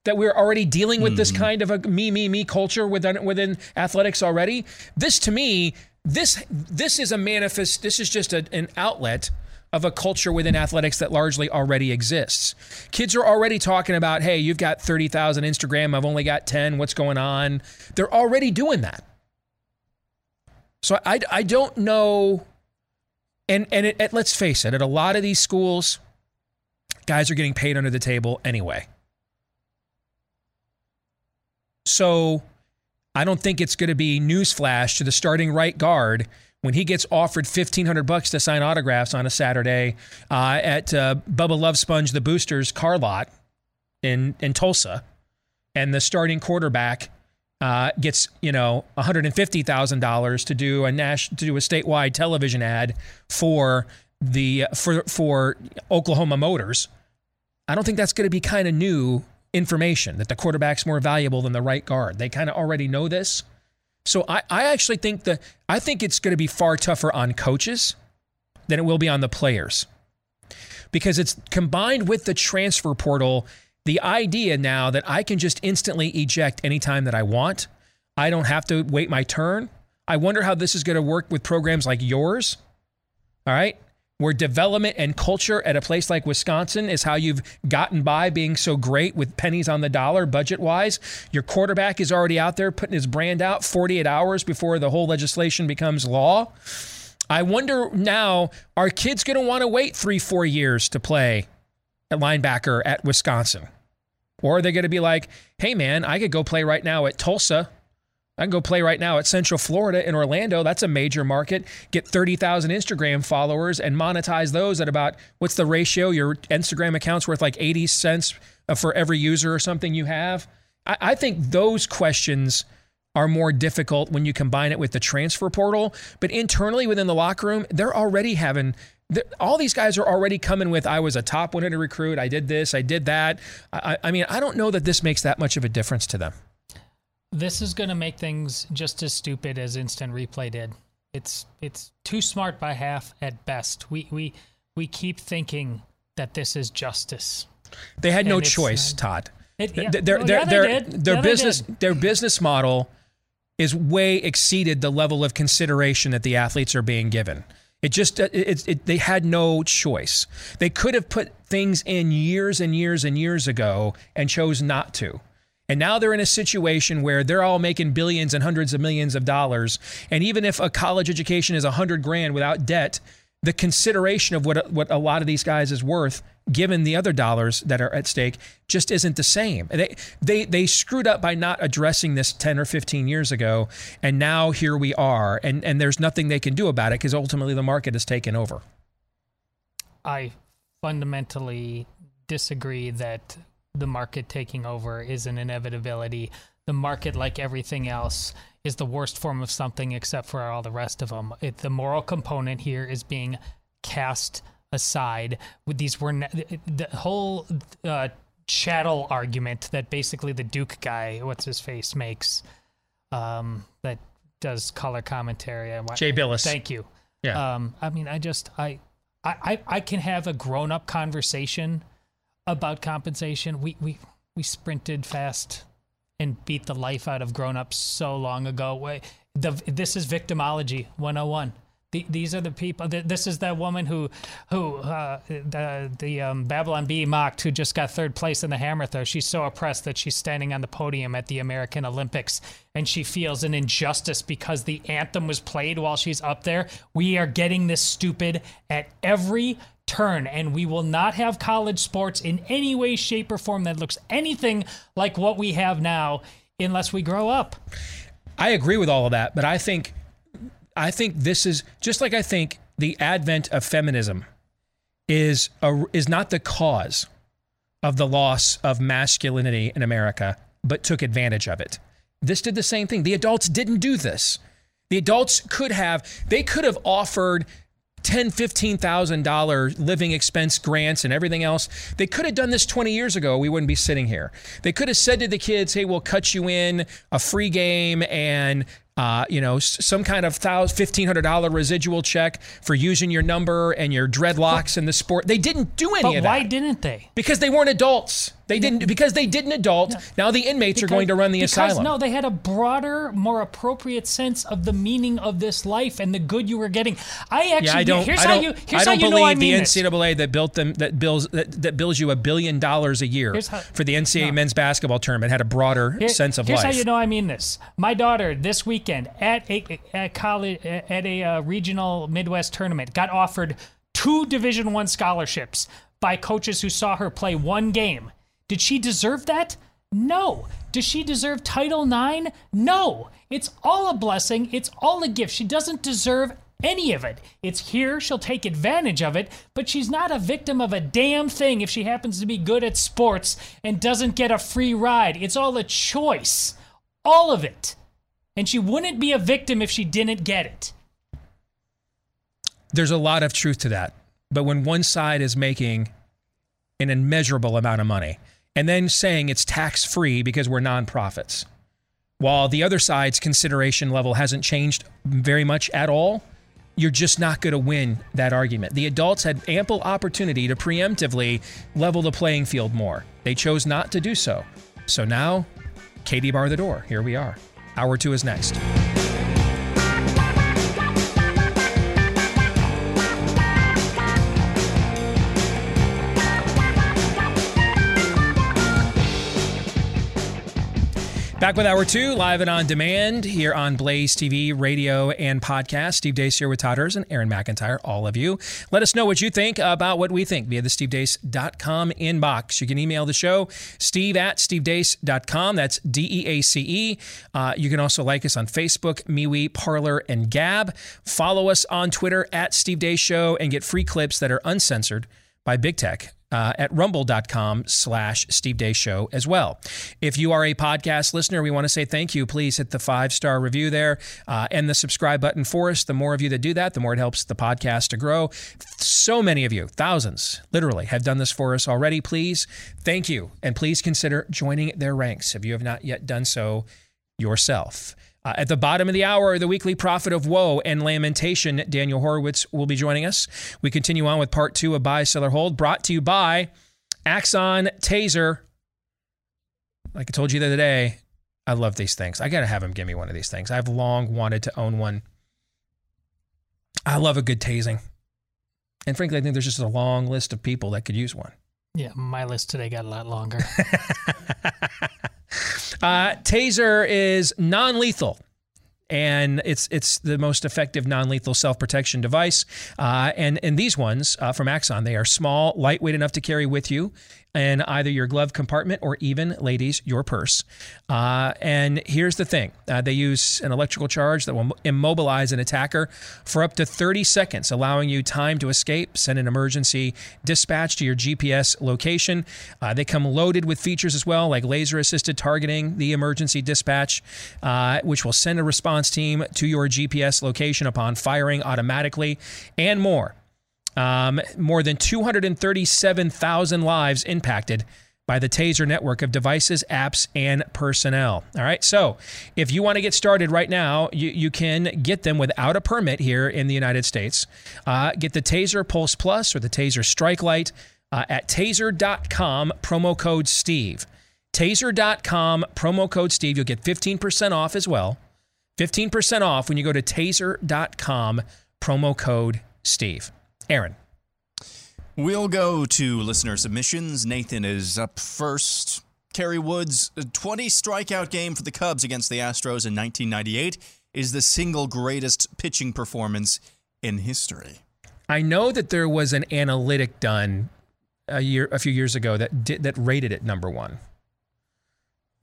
that we're already dealing with mm. this hmm. kind of a me me me culture within within athletics already this to me this this is a manifest this is just a, an outlet of a culture within athletics that largely already exists. Kids are already talking about, hey, you've got 30,000 Instagram, I've only got 10, what's going on? They're already doing that. So I, I don't know and and it, it, let's face it, at a lot of these schools, guys are getting paid under the table anyway. So I don't think it's going to be newsflash to the starting right guard when he gets offered fifteen hundred bucks to sign autographs on a Saturday uh, at uh, Bubba Love Sponge the Boosters car lot in in Tulsa, and the starting quarterback uh, gets you know one hundred and fifty thousand dollars to do a nash to do a statewide television ad for the for for Oklahoma Motors. I don't think that's going to be kind of new information that the quarterback's more valuable than the right guard. They kind of already know this. So I, I actually think that I think it's going to be far tougher on coaches than it will be on the players. Because it's combined with the transfer portal the idea now that I can just instantly eject anytime that I want, I don't have to wait my turn. I wonder how this is going to work with programs like yours. All right. Where development and culture at a place like Wisconsin is how you've gotten by being so great with pennies on the dollar budget wise. Your quarterback is already out there putting his brand out 48 hours before the whole legislation becomes law. I wonder now, are kids going to want to wait three, four years to play linebacker at Wisconsin? Or are they going to be like, hey, man, I could go play right now at Tulsa. I can go play right now at Central Florida in Orlando. That's a major market. Get 30,000 Instagram followers and monetize those at about what's the ratio? Your Instagram account's worth like 80 cents uh, for every user or something you have. I, I think those questions are more difficult when you combine it with the transfer portal. But internally within the locker room, they're already having all these guys are already coming with I was a top 100 recruit. I did this. I did that. I, I mean, I don't know that this makes that much of a difference to them. This is going to make things just as stupid as instant replay did. It's it's too smart by half at best. We we we keep thinking that this is justice. They had no choice, uh, Todd. It, yeah. Their, well, their, yeah, their, their yeah, business their business model is way exceeded the level of consideration that the athletes are being given. It just uh, it, it, they had no choice. They could have put things in years and years and years ago and chose not to. And now they're in a situation where they're all making billions and hundreds of millions of dollars. And even if a college education is a hundred grand without debt, the consideration of what what a lot of these guys is worth given the other dollars that are at stake just isn't the same. They they they screwed up by not addressing this 10 or 15 years ago and now here we are and and there's nothing they can do about it because ultimately the market has taken over. I fundamentally disagree that the market taking over is an inevitability. The market, like everything else, is the worst form of something except for all the rest of them. It, the moral component here is being cast aside. With these were ne- the whole uh, chattel argument that basically the Duke guy, what's his face, makes um, that does color commentary. Jay Bilas. Thank you. Yeah. Um, I mean, I just I, I I can have a grown up conversation about compensation. We we we sprinted fast and beat the life out of grown ups so long ago. The, this is victimology 101. The, these are the people. This is that woman who, who uh, the the um, Babylon Bee mocked, who just got third place in the hammer throw. She's so oppressed that she's standing on the podium at the American Olympics, and she feels an injustice because the anthem was played while she's up there. We are getting this stupid at every turn, and we will not have college sports in any way, shape, or form that looks anything like what we have now, unless we grow up. I agree with all of that, but I think I think this is just like I think the advent of feminism is a, is not the cause of the loss of masculinity in America, but took advantage of it. This did the same thing. The adults didn't do this. The adults could have they could have offered ten, fifteen thousand dollar living expense grants and everything else. They could have done this twenty years ago. We wouldn't be sitting here. They could have said to the kids, "Hey, we'll cut you in a free game and uh, you know, some kind of fifteen hundred dollar residual check for using your number and your dreadlocks in the sport. They didn't do any but of that. Why didn't they? Because they weren't adults. They didn't because they didn't adult. No. Now the inmates because, are going to run the because, asylum. No, they had a broader, more appropriate sense of the meaning of this life and the good you were getting. I actually yeah, I don't. Here's I don't, how you. Here's I don't how you believe know I mean the. NCAA that built them that bills that, that bills you a billion dollars a year how, for the NCAA no. men's basketball tournament had a broader Here, sense of here's life. Here's how you know I mean this. My daughter this weekend at a college at a uh, regional Midwest tournament got offered two Division One scholarships by coaches who saw her play one game. Did she deserve that? No. Does she deserve Title IX? No. It's all a blessing. It's all a gift. She doesn't deserve any of it. It's here, she'll take advantage of it, but she's not a victim of a damn thing if she happens to be good at sports and doesn't get a free ride. It's all a choice. All of it. And she wouldn't be a victim if she didn't get it. There's a lot of truth to that. But when one side is making an immeasurable amount of money and then saying it's tax free because we're nonprofits, while the other side's consideration level hasn't changed very much at all, you're just not going to win that argument. The adults had ample opportunity to preemptively level the playing field more. They chose not to do so. So now, Katie bar the door. Here we are. Hour two is next. Back with Hour 2, live and on demand here on Blaze TV, radio, and podcast. Steve Deace here with Todd Erz and Aaron McIntyre, all of you. Let us know what you think about what we think via the stevedeace.com inbox. You can email the show, steve at stevedeace.com. That's D E A C E. Uh, you can also like us on Facebook, MeWe, Parler, and Gab. Follow us on Twitter at Steve Deace Show and get free clips that are uncensored by Big Tech uh, at rumble.com slash Steve Deace Show as well. If you are a podcast listener, we want to say thank you. Please hit the five star review there uh, and the subscribe button for us. The more of you that do that, the more it helps the podcast to grow. So many of you, thousands literally, have done this for us already. Please, thank you. And please consider joining their ranks if you have not yet done so yourself. Uh, at the bottom of the hour, the weekly prophet of woe and lamentation, Daniel Horowitz, will be joining us. We continue on with part two of Buy, Sell or Hold, brought to you by Axon Taser. Like I told you the other day, I love these things. I got to have him give me one of these things. I've long wanted to own one. I love a good tasing. And frankly, I think there's just a long list of people that could use one. Yeah, my list today got a lot longer. Uh, taser is non-lethal and it's it's the most effective non-lethal self-protection device. Uh, and and these ones uh, from Axon, they are small, lightweight enough to carry with you. In either your glove compartment or even, ladies, your purse. Uh, and here's the thing uh, they use an electrical charge that will immobilize an attacker for up to 30 seconds, allowing you time to escape, send an emergency dispatch to your GPS location. Uh, they come loaded with features as well, like laser assisted targeting, the emergency dispatch, uh, which will send a response team to your GPS location upon firing automatically, and more. Um, more than 237,000 lives impacted by the Taser network of devices, apps, and personnel. All right. So if you want to get started right now, you, you can get them without a permit here in the United States. Uh, get the Taser Pulse Plus or the Taser Strike Light uh, at taser.com, promo code Steve. Taser.com, promo code Steve. You'll get 15% off as well. 15% off when you go to taser.com, promo code Steve. Aaron. We'll go to listener submissions. Nathan is up first. Kerry Wood's 20 strikeout game for the Cubs against the Astros in 1998 is the single greatest pitching performance in history. I know that there was an analytic done a year, a few years ago that did, that rated it number one.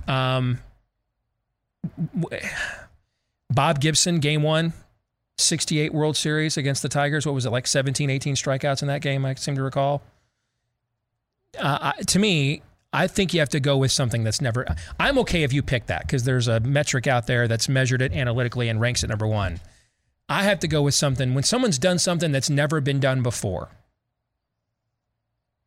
Um, Bob Gibson, game one, 68 World Series against the Tigers. What was it, like 17, 18 strikeouts in that game, I seem to recall? Uh, I, to me, I think you have to go with something that's never. I'm okay if you pick that because there's a metric out there that's measured it analytically and ranks it number one. I have to go with something when someone's done something that's never been done before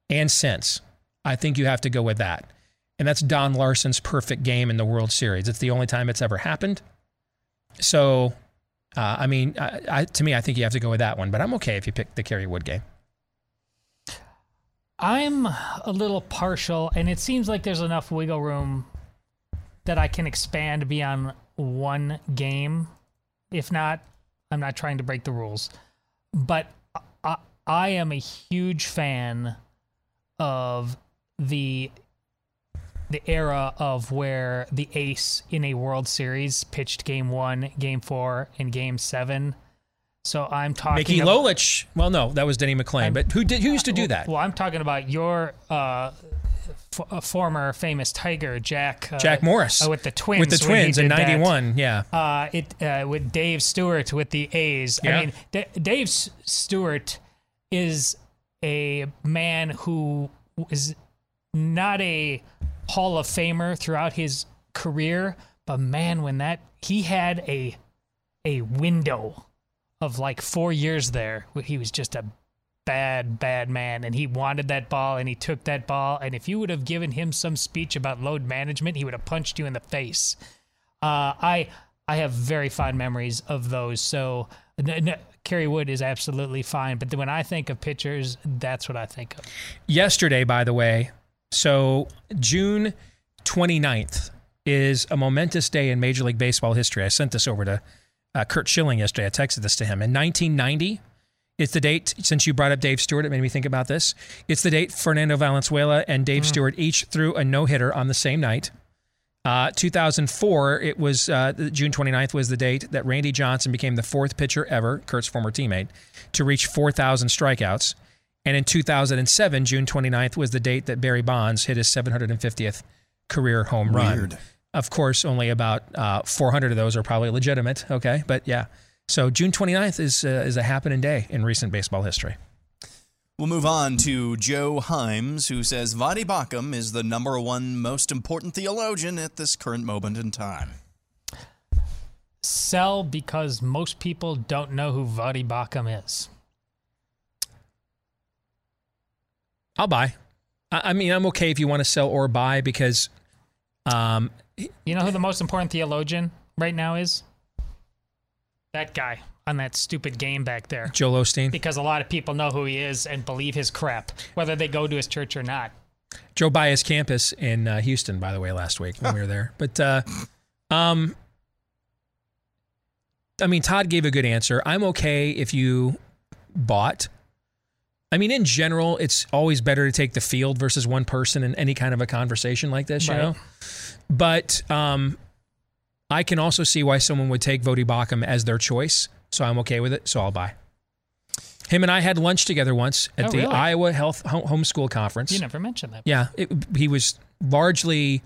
and since. I think you have to go with that. And that's Don Larsen's perfect game in the World Series. It's the only time it's ever happened. So uh, I mean, I, I, to me, I think you have to go with that one, but I'm okay if you pick the Kerry Wood game. I'm a little partial, and it seems like there's enough wiggle room that I can expand beyond one game. If not, I'm not trying to break the rules. But I, I am a huge fan of the the era of where the ace in a World Series pitched game one, game four, and game seven. So I'm talking Mickey Lolich. Well, no, that was Denny McLain. I'm, but who did who used to do that? Well, I'm talking about your uh, f- former famous Tiger, Jack uh, Jack Morris, uh, with the Twins. With the Twins in '91, yeah. Uh, it uh, with Dave Stewart with the A's. Yeah. I mean, D- Dave Stewart is a man who is not a Hall of Famer throughout his career, but man, when that he had a a window of like four years there where he was just a bad, bad man, and he wanted that ball, and he took that ball, and if you would have given him some speech about load management, he would have punched you in the face. Uh, I I have very fond memories of those. So Kerry Wood is absolutely fine, but when I think of pitchers, that's what I think of. Yesterday, by the way, so, June 29th is a momentous day in Major League Baseball history. I sent this over to uh, Curt Schilling yesterday. I texted this to him. In 1990, it's the date, since you brought up Dave Stewart, it made me think about this. It's the date Fernando Valenzuela and Dave mm. Stewart each threw a no hitter on the same night. Uh, 2004, it was uh, June 29th was the date that Randy Johnson became the fourth pitcher ever, Curt's former teammate, to reach 4,000 strikeouts. And in 2007, June 29th was the date that Barry Bonds hit his 750th career home run. Weird. Of course, only about uh, 400 of those are probably legitimate. Okay, but yeah. So June 29th is uh, is a happening day in recent baseball history. We'll move on to Joe Himes, who says Voddie Baucham is the number one most important theologian at this current moment in time. Sell because most people don't know who Voddie Baucham is. I'll buy. I, I mean, I'm okay if you want to sell or buy because. Um, you know who the most important theologian right now is? That guy on that stupid game back there. Joel Osteen. Because a lot of people know who he is and believe his crap, whether they go to his church or not. Joe his campus in uh, Houston, by the way, last week when we were there. But, uh, um, I mean, Todd gave a good answer. I'm okay if you bought I mean, in general, it's always better to take the field versus one person in any kind of a conversation like this, you right. know? But um, I can also see why someone would take Voddie Baucham as their choice. So I'm okay with it. So I'll buy. Him and I had lunch together once at Oh, the really? Iowa Health Homeschool Conference. You never mentioned that. Yeah, it, he was largely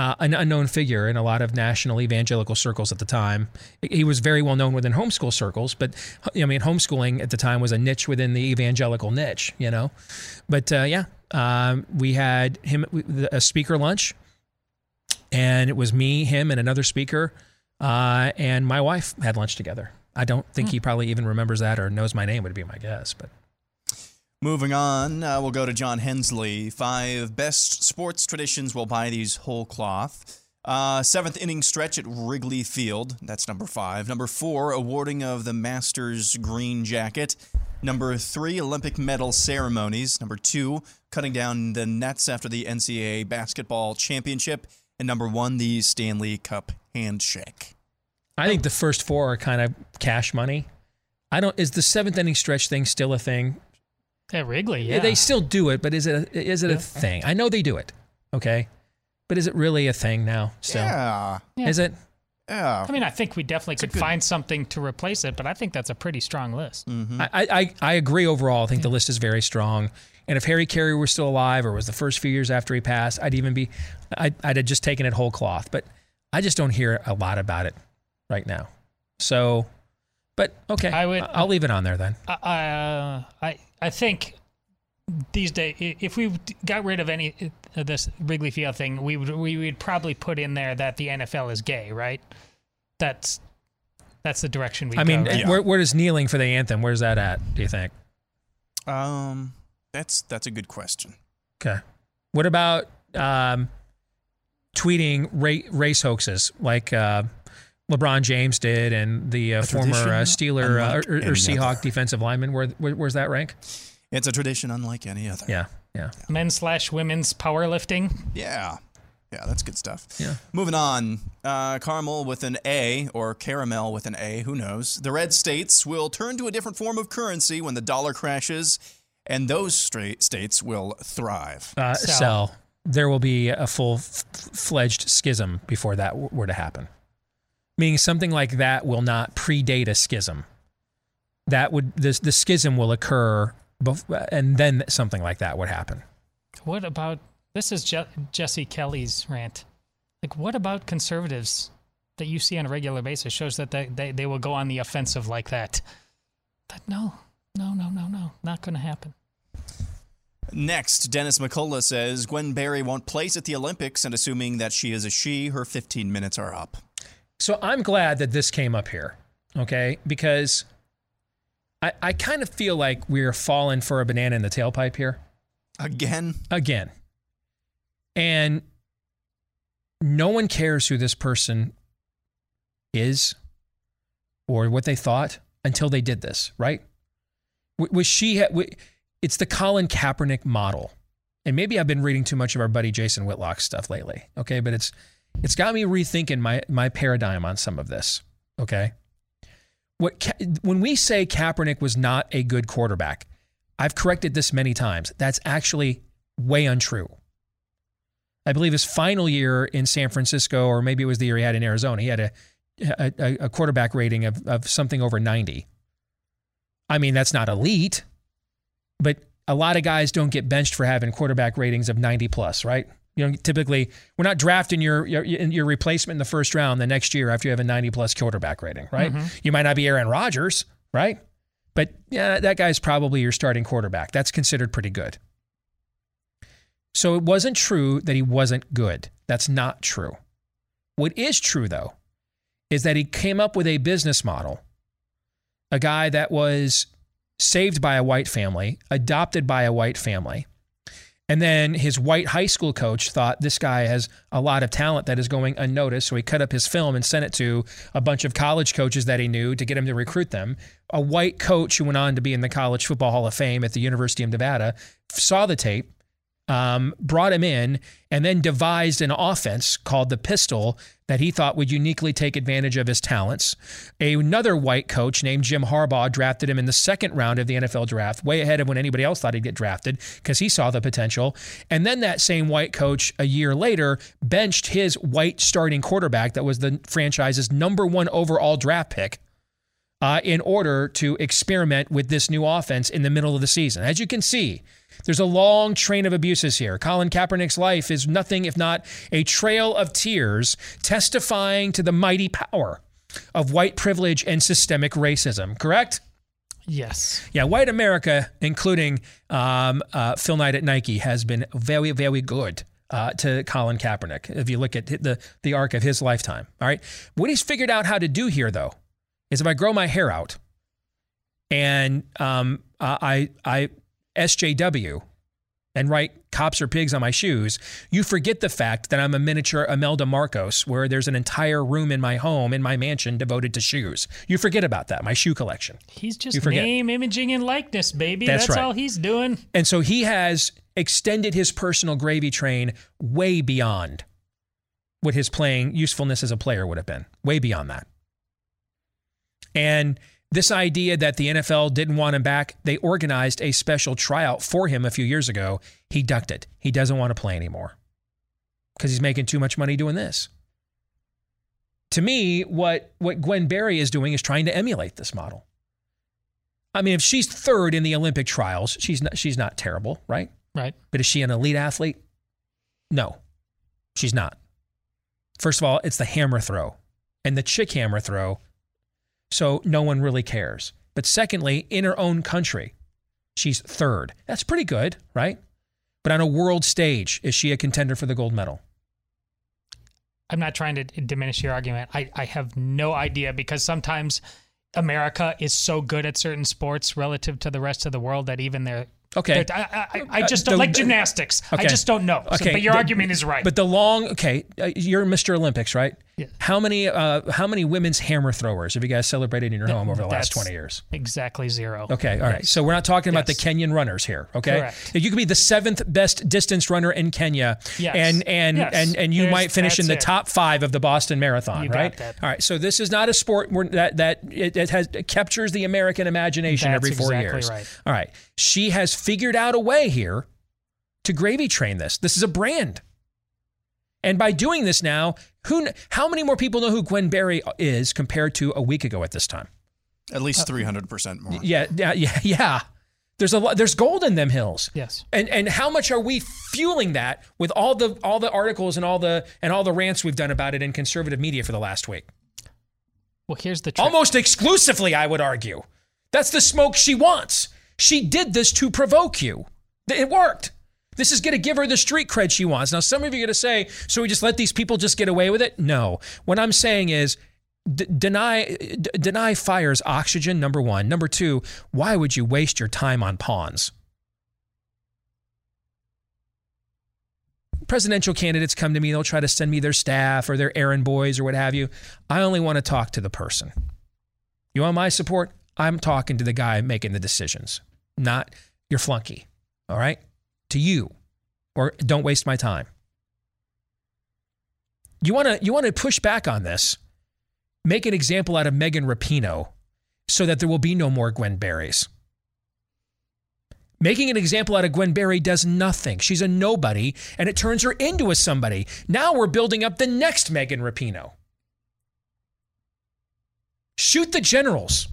uh, an unknown figure in a lot of national evangelical circles at the time. He was very well known within homeschool circles, but I mean, homeschooling at the time was a niche within the evangelical niche, you know. But uh, yeah, um, we had him a speaker lunch, and it was me, him, and another speaker, uh, and my wife had lunch together. I don't think he probably even remembers that or knows my name would be my guess, but. Moving on, uh, we'll go to John Hensley. Five best sports traditions will buy these whole cloth. Uh, seventh inning stretch at Wrigley Field. That's number five. Number four, awarding of the Masters Green Jacket. Number three, Olympic medal ceremonies. Number two, cutting down the nets after the NCAA basketball championship. And number one, the Stanley Cup handshake. I think the first four are kind of cash money. I don't. Is the seventh inning stretch thing still a thing? At Wrigley, yeah. They still do it, but is it a, is it a thing? I know they do it. Okay, but is it really a thing now? Still, Yeah. is it? Yeah. I mean, I think we definitely could find something to replace it, but I think that's a pretty strong list. I, I I agree overall. I think the list is very strong. And if Harry Caray were still alive, or was the first few years after he passed, I'd even be, I'd, I'd have just taken it whole cloth. But I just don't hear a lot about it right now. So, but okay, I would- I'll leave it on there then. I, uh, I I think these days, if we got rid of any of this Wrigley Field thing, we would we would probably put in there that the NFL is gay, right? That's that's the direction we. I mean, go, right? where, where does kneeling for the anthem? Where's that at? Do you think? Um, that's that's a good question. Okay. What about um, tweeting ra- race hoaxes like uh, LeBron James did and the uh, former uh, Steeler uh, or, or Seahawk other. defensive lineman? Where, where where's that rank? It's a tradition unlike any other. Yeah, yeah. men's slash women's powerlifting. Yeah. Yeah, that's good stuff. Yeah. Moving on. Uh, caramel with an A or caramel with an A, who knows? The red states will turn to a different form of currency when the dollar crashes, and those straight states will thrive. Uh, Sell. sell. There will be a full f- fledged schism before that w- were to happen. Meaning something like that will not predate a schism. That would this the schism will occur, bef- and then something like that would happen. What about this? Is Je- Jesse Kelly's rant? Like, what about conservatives that you see on a regular basis shows that they they, they will go on the offensive like that? But no, no, no, no, no, not going to happen. Next, Dennis McCullough says Gwen Berry won't place at the Olympics, and assuming that she is a she, her 15 minutes are up. So I'm glad that this came up here, okay? Because I, I kind of feel like we're falling for a banana in the tailpipe here Again? again. And no one cares who this person is or what they thought until they did this, right? Was she, it's the Colin Kaepernick model. And maybe I've been reading too much of our buddy Jason Whitlock stuff lately, okay? But it's, it's got me rethinking my, my paradigm on some of this, okay? What, when we say Kaepernick was not a good quarterback, I've corrected this many times. That's actually way untrue. I believe his final year in San Francisco, or maybe it was the year he had in Arizona, he had a, a, a quarterback rating of, of something over 90. I mean, that's not elite, but a lot of guys don't get benched for having quarterback ratings of 90 plus, right? You know, typically we're not drafting your your, your replacement in the first round the next year after you have a 90 plus quarterback rating, right? Mm-hmm. You might not be Aaron Rodgers, right? But yeah, that guy's probably your starting quarterback. That's considered pretty good. So it wasn't true that he wasn't good. That's not true. What is true, though, is that he came up with a business model, a guy that was saved by a white family, adopted by a white family. And then his white high school coach thought this guy has a lot of talent that is going unnoticed. So he cut up his film and sent it to a bunch of college coaches that he knew to get him to recruit them. A white coach who went on to be in the College Football Hall of Fame at the University of Nevada saw the tape, um, brought him in, and then devised an offense called the Pistol that he thought would uniquely take advantage of his talents. Another white coach named Jim Harbaugh drafted him in the second round of the NFL draft, way ahead of when anybody else thought he'd get drafted because he saw the potential. And then that same white coach, a year later, benched his white starting quarterback that was the franchise's number one overall draft pick uh, in order to experiment with this new offense in the middle of the season. As you can see, there's a long train of abuses here. Colin Kaepernick's life is nothing if not a trail of tears testifying to the mighty power of white privilege and systemic racism, correct? Yes. Yeah, white America, including um, uh, Phil Knight at Nike, has been very, very good uh, to Colin Kaepernick. If you look at the the arc of his lifetime, all right. What he's figured out how to do here, though, is if I grow my hair out and um, I I SJW and write cops or pigs on my shoes, you forget the fact that I'm a miniature Imelda Marcos, where there's an entire room in my home, in my mansion, devoted to shoes. You forget about that, my shoe collection. He's just name, imaging, and likeness, baby. That's That's, right. all he's doing. And so he has extended his personal gravy train way beyond what his playing usefulness as a player would have been, way beyond that. And this idea that the NFL didn't want him back, they organized a special tryout for him a few years ago. He ducked it. He doesn't want to play anymore because he's making too much money doing this. To me, what, what Gwen Berry is doing is trying to emulate this model. I mean, if she's third in the Olympic trials, she's not, she's not terrible, right? Right. But is she an elite athlete? No, she's not. First of all, it's the hammer throw and the chick hammer throw. So no one really cares. But secondly, in her own country, she's third. That's pretty good, right? But on a world stage, is she a contender for the gold medal? I'm not trying to diminish your argument. I, I have no idea because sometimes America is so good at certain sports relative to the rest of the world that even their Okay. I, I, I just Uh, don't the- like gymnastics. I just don't know. So- Okay, but your the- argument is right. But the long, okay, uh, you're Mr. Olympics, right? How many, uh, how many women's hammer throwers have you guys celebrated in your home over the last 20 years? exactly zero. Okay, all right. So we're not talking about the Kenyan runners here, okay? Correct. You could be the seventh best distance runner in Kenya, Yes. and and Yes. and and you There's- might finish in the it. top five of the Boston Marathon, You right? All right. So this is not a sport where that that it, it has it captures the American imagination That's every four exactly years. right. All right. She has figured out a way here to gravy train this. This is a brand. And by doing this now, who how many more people know who Gwen Berry is compared to a week ago at this time? At least 300% more. Yeah, yeah, yeah, yeah. There's a lot, there's gold in them hills. Yes. And and how much are we fueling that with all the all the articles and all the and all the rants we've done about it in conservative media for the last week? Well, here's the trick. Almost exclusively, I would argue. That's the smoke she wants. She did this to provoke you. It worked. This is going to give her the street cred she wants. Now, some of you are going to say, so we just let these people just get away with it? No. What I'm saying is, d- deny d- deny fires oxygen. Number one. Number two. Why would you waste your time on pawns? Presidential candidates come to me. They'll try to send me their staff or their errand boys or what have you. I only want to talk to the person. You want my support? I'm talking to the guy making the decisions, not your flunky. All right? To you. Or don't waste my time. You want to you want to push back on this. Make an example out of Megan Rapinoe so that there will be no more Gwen Berries. Making an example out of Gwen Berry does nothing. She's a nobody and it turns her into a somebody. Now we're building up the next Megan Rapinoe. Shoot the generals.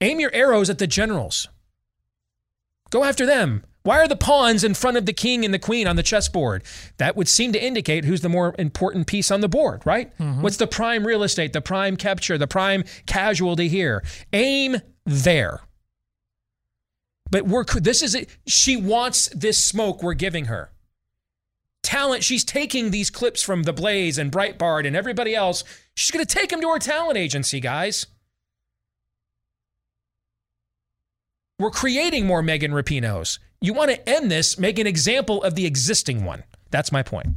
Aim your arrows at the generals. Go after them. Why are the pawns in front of the king and the queen on the chessboard? That would seem to indicate who's the more important piece on the board, right? Mm-hmm. What's the prime real estate, the prime capture, the prime casualty here? Aim there. But we're this is it. She wants this smoke we're giving her. Talent. She's taking these clips from The Blaze and Breitbart and everybody else. She's going to take them to her talent agency, guys. We're creating more Megan Rapinoes. You want to end this, make an example of the existing one. That's my point.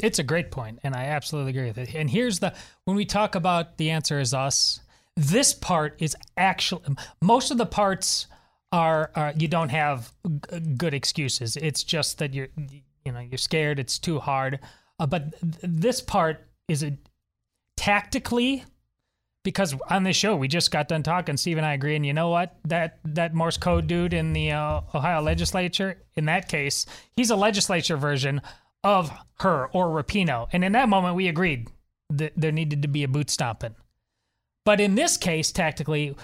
It's a great point, and I absolutely agree with it. And here's the when we talk about the answer is us, this part is actually most of the parts are, are you don't have g- good excuses. It's just that you're you know you're scared. It's too hard. Uh, but th- this part is a tactically because on this show we just got done talking. Steve and I agree, and you know what? That that Morse code dude in the uh, Ohio legislature, in that case, he's a legislature version of her or Rapinoe, and in that moment we agreed that there needed to be a boot stomping. But in this case, tactically,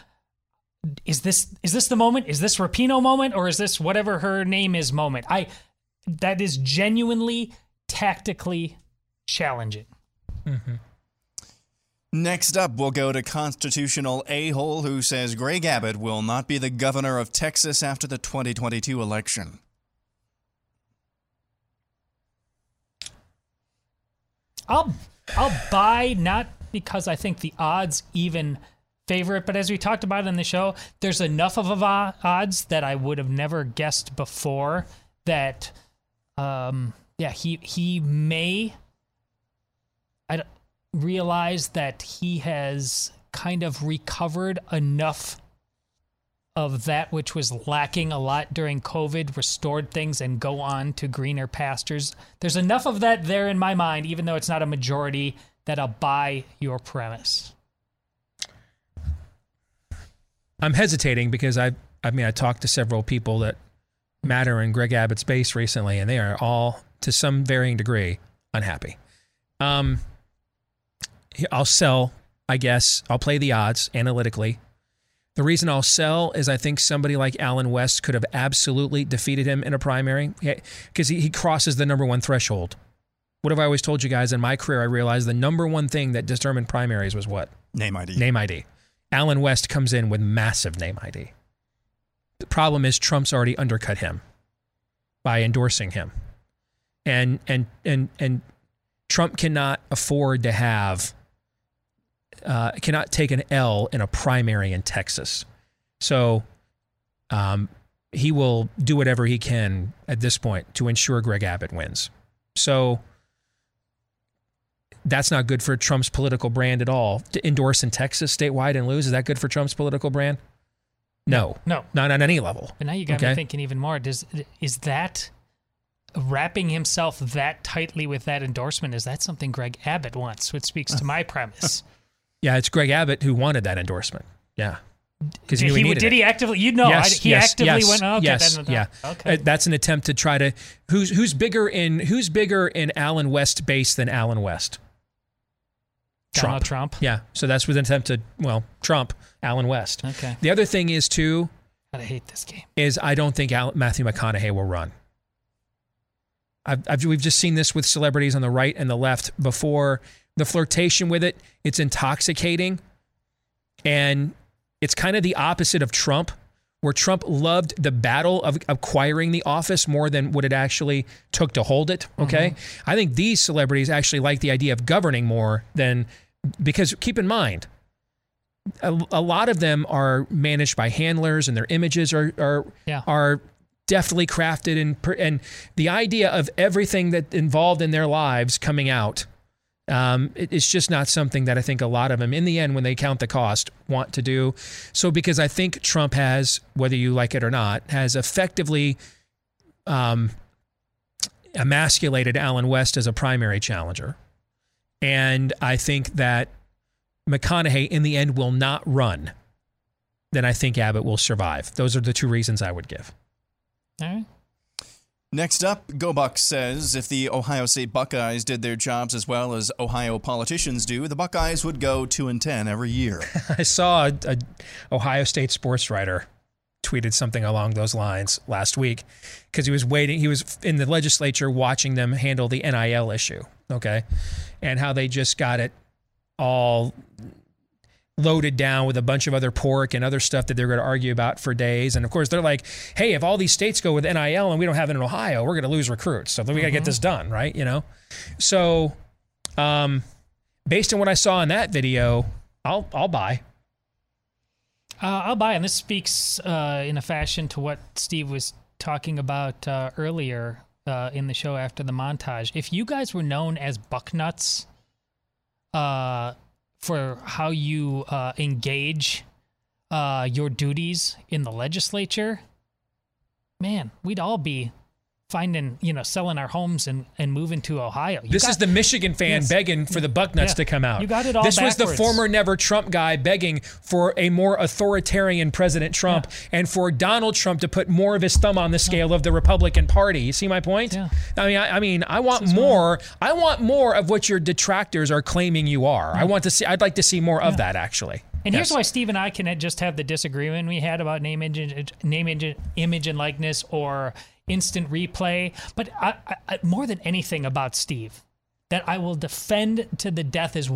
is this is this the moment? Is this Rapinoe moment, or is this whatever her name is moment? I that is genuinely tactically challenging. Mm-hmm. Next up, we'll go to constitutional a-hole who says Greg Abbott will not be the governor of Texas after the 2022 election. I'll I'll buy not because I think the odds even favor it, but as we talked about in the show, there's enough of a odds that I would have never guessed before that um yeah, he he may I realize that he has kind of recovered enough of that which was lacking a lot during COVID, restored things, and go on to greener pastures. There's enough of that there in my mind, even though it's not a majority, that I'll buy your premise. I'm hesitating because I, I mean, I talked to several people that matter in Greg Abbott's base recently, and they are all, to some varying degree, unhappy. Um, I'll sell, I guess. I'll play the odds analytically. The reason I'll sell is I think somebody like Allen West could have absolutely defeated him in a primary because he, he crosses the number one threshold. What have I always told you guys in my career? I realized the number one thing that determined primaries was what? Name ID. Name ID. Allen West comes in with massive name ID. The problem is Trump's already undercut him by endorsing him. And and and and Trump cannot afford to have uh, cannot take an L in a primary in Texas. So um, he will do whatever he can at this point to ensure Greg Abbott wins. So that's not good for Trump's political brand at all. To endorse in Texas statewide and lose, is that good for Trump's political brand? No. No. Not on any level. But now you got okay? me thinking even more. Does is that wrapping himself that tightly with that endorsement, is that something Greg Abbott wants? Which speaks to my premise. Yeah, it's Greg Abbott who wanted that endorsement. Yeah. Because he, he did he actively? You know, yes, I, he yes, actively yes, went. Okay, yes, then, yeah. Okay. Uh, that's an attempt to try to who's who's bigger in who's bigger in Allen West base than Allen West. Trump. Trump. Yeah. So that's with an attempt to well Trump Allen West. Okay. The other thing is too. I hate this game. Is I don't think Matthew McConaughey will run. I've, I've, we've just seen this with celebrities on the right and the left before. The flirtation with it, it's intoxicating. And it's kind of the opposite of Trump, where Trump loved the battle of acquiring the office more than what it actually took to hold it. Okay. Mm-hmm. I think these celebrities actually like the idea of governing more than, because keep in mind, a, a lot of them are managed by handlers and their images are, are, yeah. are deftly crafted and and the idea of everything that involved in their lives coming out um, it, it's just not something that I think a lot of them, in the end, when they count the cost, want to do. So, because I think Trump has, whether you like it or not, has effectively um, emasculated Allen West as a primary challenger. And I think that McConaughey, in the end, will not run. Then I think Abbott will survive. Those are the two reasons I would give. All right. Next up, GoBuck says if the Ohio State Buckeyes did their jobs as well as Ohio politicians do, the Buckeyes would go 2 and 10 every year. I saw a, a Ohio State sports writer tweeted something along those lines last week because he was waiting he was in the legislature watching them handle the NIL issue, okay? And how they just got it all loaded down with a bunch of other pork and other stuff that they're going to argue about for days. And of course, they're like, hey, if all these states go with NIL and we don't have it in Ohio, we're going to lose recruits. So then we got to get mm-hmm. this done, right? You know? So, um, based on what I saw in that video, I'll, I'll buy. Uh, I'll buy. And this speaks uh, in a fashion to what Steve was talking about uh, earlier uh, in the show after the montage. If you guys were known as Bucknuts, uh, for how you uh, engage uh, your duties in the legislature, man, we'd all be finding, you know, selling our homes and, and moving to Ohio. You this got, is the Michigan fan yes. begging for the Bucknuts yeah. to come out. You got it all This backwards. was the former never Trump guy begging for a more authoritarian President Trump yeah. and for Donald Trump to put more of his thumb on the scale of the Republican Party. You see my point? Yeah. I mean, I, I mean, I want more. I want more of what your detractors are claiming you are. I want to see. I'd like to see more of that actually. And here's why Steve and I can just have the disagreement we had about name, image, name, image, image and likeness or instant replay. But I, I, more than anything about Steve, that I will defend to the death is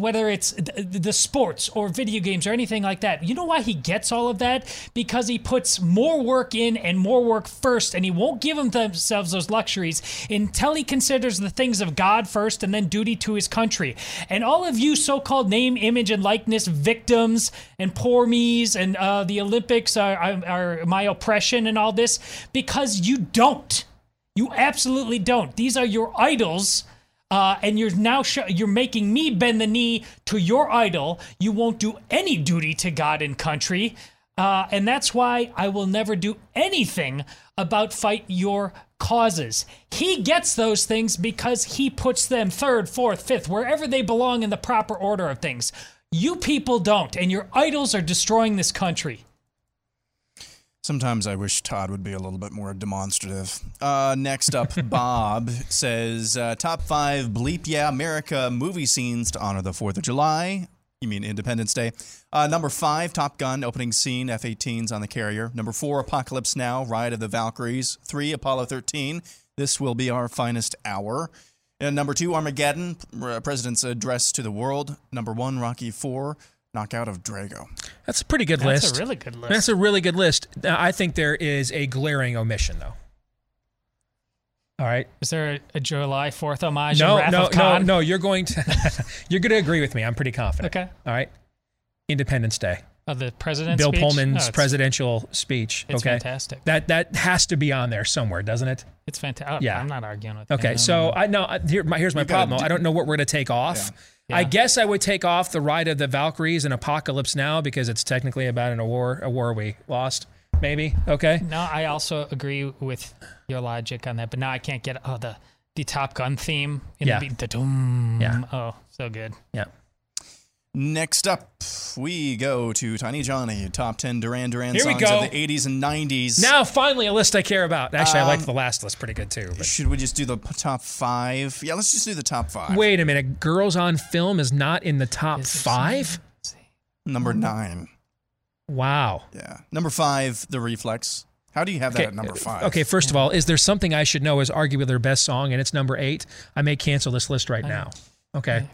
whether it's th- the sports or video games or anything like that. You know why he gets all of that? Because he puts more work in and more work first, and he won't give him themselves those luxuries until he considers the things of God first and then duty to his country. And all of you so-called name, image, and likeness victims and poor me's and uh, the Olympics are, are, are my oppression and all this because you don't. You absolutely don't. These are your idols. Uh, and you're now sh- you're making me bend the knee to your idol. You won't do any duty to God and country, uh, and that's why I will never do anything about fight your causes. He gets those things because he puts them third, fourth, fifth, wherever they belong in the proper order of things. You people don't, and your idols are destroying this country. Sometimes I wish Todd would be a little bit more demonstrative. Uh, next up, Bob says uh, top five bleep yeah America movie scenes to honor the Fourth of July. You mean Independence Day? Uh, number five, Top Gun opening scene, F-18s on the carrier. Number four, Apocalypse Now, Ride of the Valkyries. Three, Apollo 13. This will be our finest hour. And number two, Armageddon, President's Address to the World. Number one, Rocky Four, Knockout of Drago. That's a pretty good list. That's a really good list. That's a really good list. Now, I think there is a glaring omission, though. All right. Is there a, a July Fourth homage? No, in no, no, no. You're going to you're going to agree with me. I'm pretty confident. Okay. All right. Independence Day. Of the president's Bill speech? Pullman's oh, No, presidential speech. It's okay. fantastic. That that has to be on there somewhere, doesn't it? It's fantastic. Oh, yeah. I'm not arguing with. That. Okay, him. so I know here, my, here's my You problem. do- I don't know what we're going to take off. Yeah. I guess I would take off the Ride of the Valkyries and Apocalypse Now because it's technically about an, a war a war we lost. Maybe okay. No, I also agree with your logic on that, but now I can't get oh the the Top Gun theme in Yeah. the the doom. Yeah. Oh, so good. Yeah. Next up, we go to Tiny Johnny, top 10 Duran Duran Here we songs go. of the 80s and 90s. Now finally a list I care about. Actually, I Um, liked the last list pretty good too. But. Should we just do the p- top five? Yeah, let's just do the top five. Wait a minute, Girls on Film is not in the top five. Number nine. Wow. Yeah. Number five, The Reflex. How do you have that Okay, at number five? Okay, first of all, is there something I should know is arguably their best song and it's number eight? I may cancel this list right now. Okay.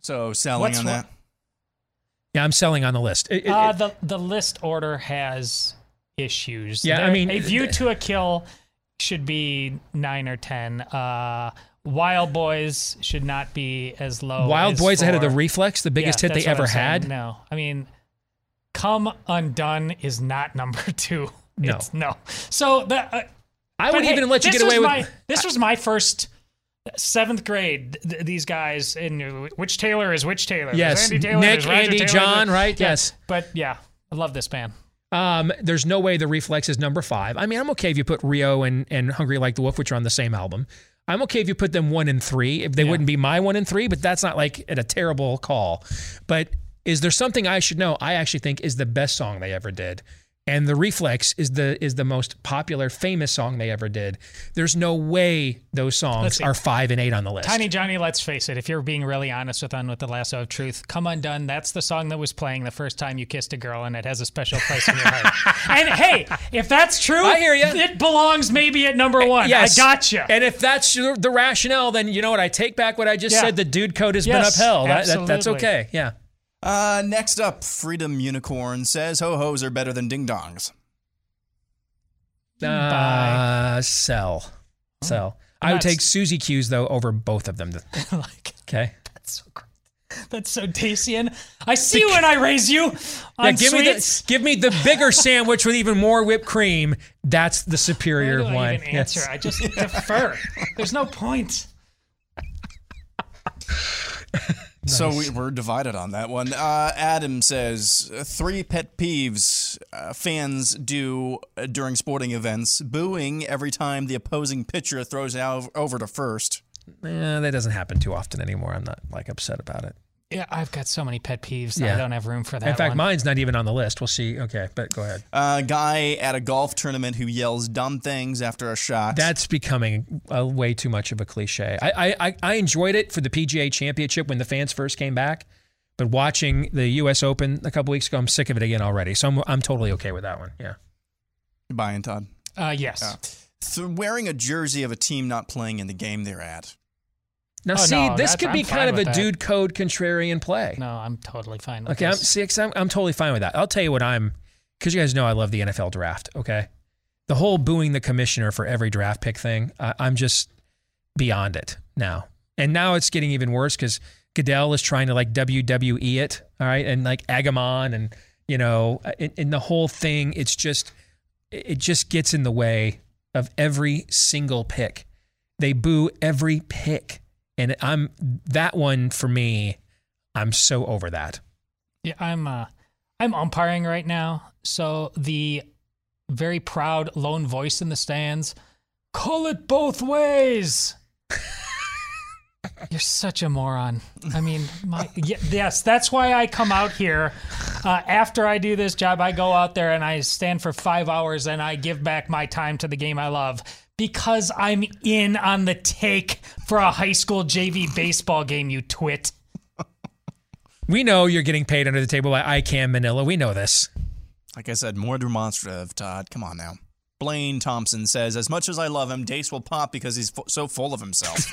So selling What's on what- that? Yeah, I'm selling on the list. It- it- Uh, the the list order has issues. Yeah, I mean, a view to a kill should be nine or ten. Uh, Wild Boys should not be as low. Wild as Boys ahead of the. Reflex, the biggest Yeah, hit they ever had. No, I mean, Come Undone is not number two. No. It's, no. So the, uh, I would hey, even let you get away with. my, this was my first seventh grade. th- these guys in which Taylor is which Taylor? There's Yes, Andy Taylor, Nick, Andy, Taylor, John, there's- right? Yeah, Yes. But yeah, I love this band. Um, there's no way the Reflex is number five. I mean, I'm okay if you put Rio and, and Hungry Like the Wolf, which are on the same album. I'm okay if you put them one and three. If they Yeah. wouldn't be my one and three, but that's not like a terrible call. But is there something I should know? I actually think is the best song they ever did. And the Reflex is the is the most popular, famous song they ever did. There's no way those songs are five and eight on the list. Tiny Johnny, let's face it, if you're being really honest with on with the lasso of truth, Come Undone, that's the song that was playing the first time you kissed a girl and it has a special place in your heart. and hey, if that's true, I hear you it belongs maybe at number one. Yes. I gotcha. And if that's the rationale, then you know what? I take back what I just said. The dude code has Yes, been upheld. That- that- that's okay. Yeah. Uh, next up, Freedom Unicorn says ho hos are better than ding dongs. Uh, sell. Sell. I would That's- take Susie Q's though over both of them. like, Okay. that's so great. That's so Dacian. I see when I raise you Yeah, on give me the sweets. give me the bigger sandwich with even more whipped cream. That's the Why superior do I one. even answer? Yes. I just defer. There's no point. So we, we're divided on that one. Uh, Adam says three pet peeves uh, fans do uh, during sporting events: booing every time the opposing pitcher throws out over to first. Eh, that doesn't happen too often anymore. I'm not like upset about it. Yeah, I've got so many pet peeves. Yeah. I don't have room for that. In fact, one. mine's not even on the list. We'll see. Okay, but go ahead. A guy at a golf tournament who yells dumb things after a shot. That's becoming a, way too much of a cliche. I, I I I enjoyed it for the PGA Championship when the fans first came back, But watching the U.S. Open a couple weeks ago, I'm sick of it again already. So I'm I'm totally okay with that one. Yeah. You buying, Todd? Uh, yes. Yeah. So wearing a jersey of a team not playing in the game they're at. Now, Oh, see, no, this could I'm be kind of a that. dude code contrarian play. No, I'm totally fine with Okay, I'm, this. see, 'cause I'm, I'm totally fine with that. I'll tell you what I'm, because you guys know I love the NFL draft. Okay, the whole booing the commissioner for every draft pick thing, I, I'm just beyond it now. And now it's getting even worse because Goodell is trying to like WWE it, all right, and like Agamon, and you know, uh, in, in the whole thing, it's just, it just gets in the way of every single pick. They boo every pick, and I'm that one for me. I'm so over that. Yeah, I'm uh I'm umpiring right now. So the very proud lone voice in the stands, call it both ways. You're such a moron. I mean, my yes, that's why I come out here. Uh, after I do this job, I go out there and I stand for five hours and I give back my time to the game I love because I'm in on the take for a high school JV baseball game. You twit. We know you're getting paid under the table by ICAM Manila. We know this. Like I said, more demonstrative, Todd. Come on now. Blaine Thompson says, as much as I love him, Deace will pop because he's fu- so full of himself.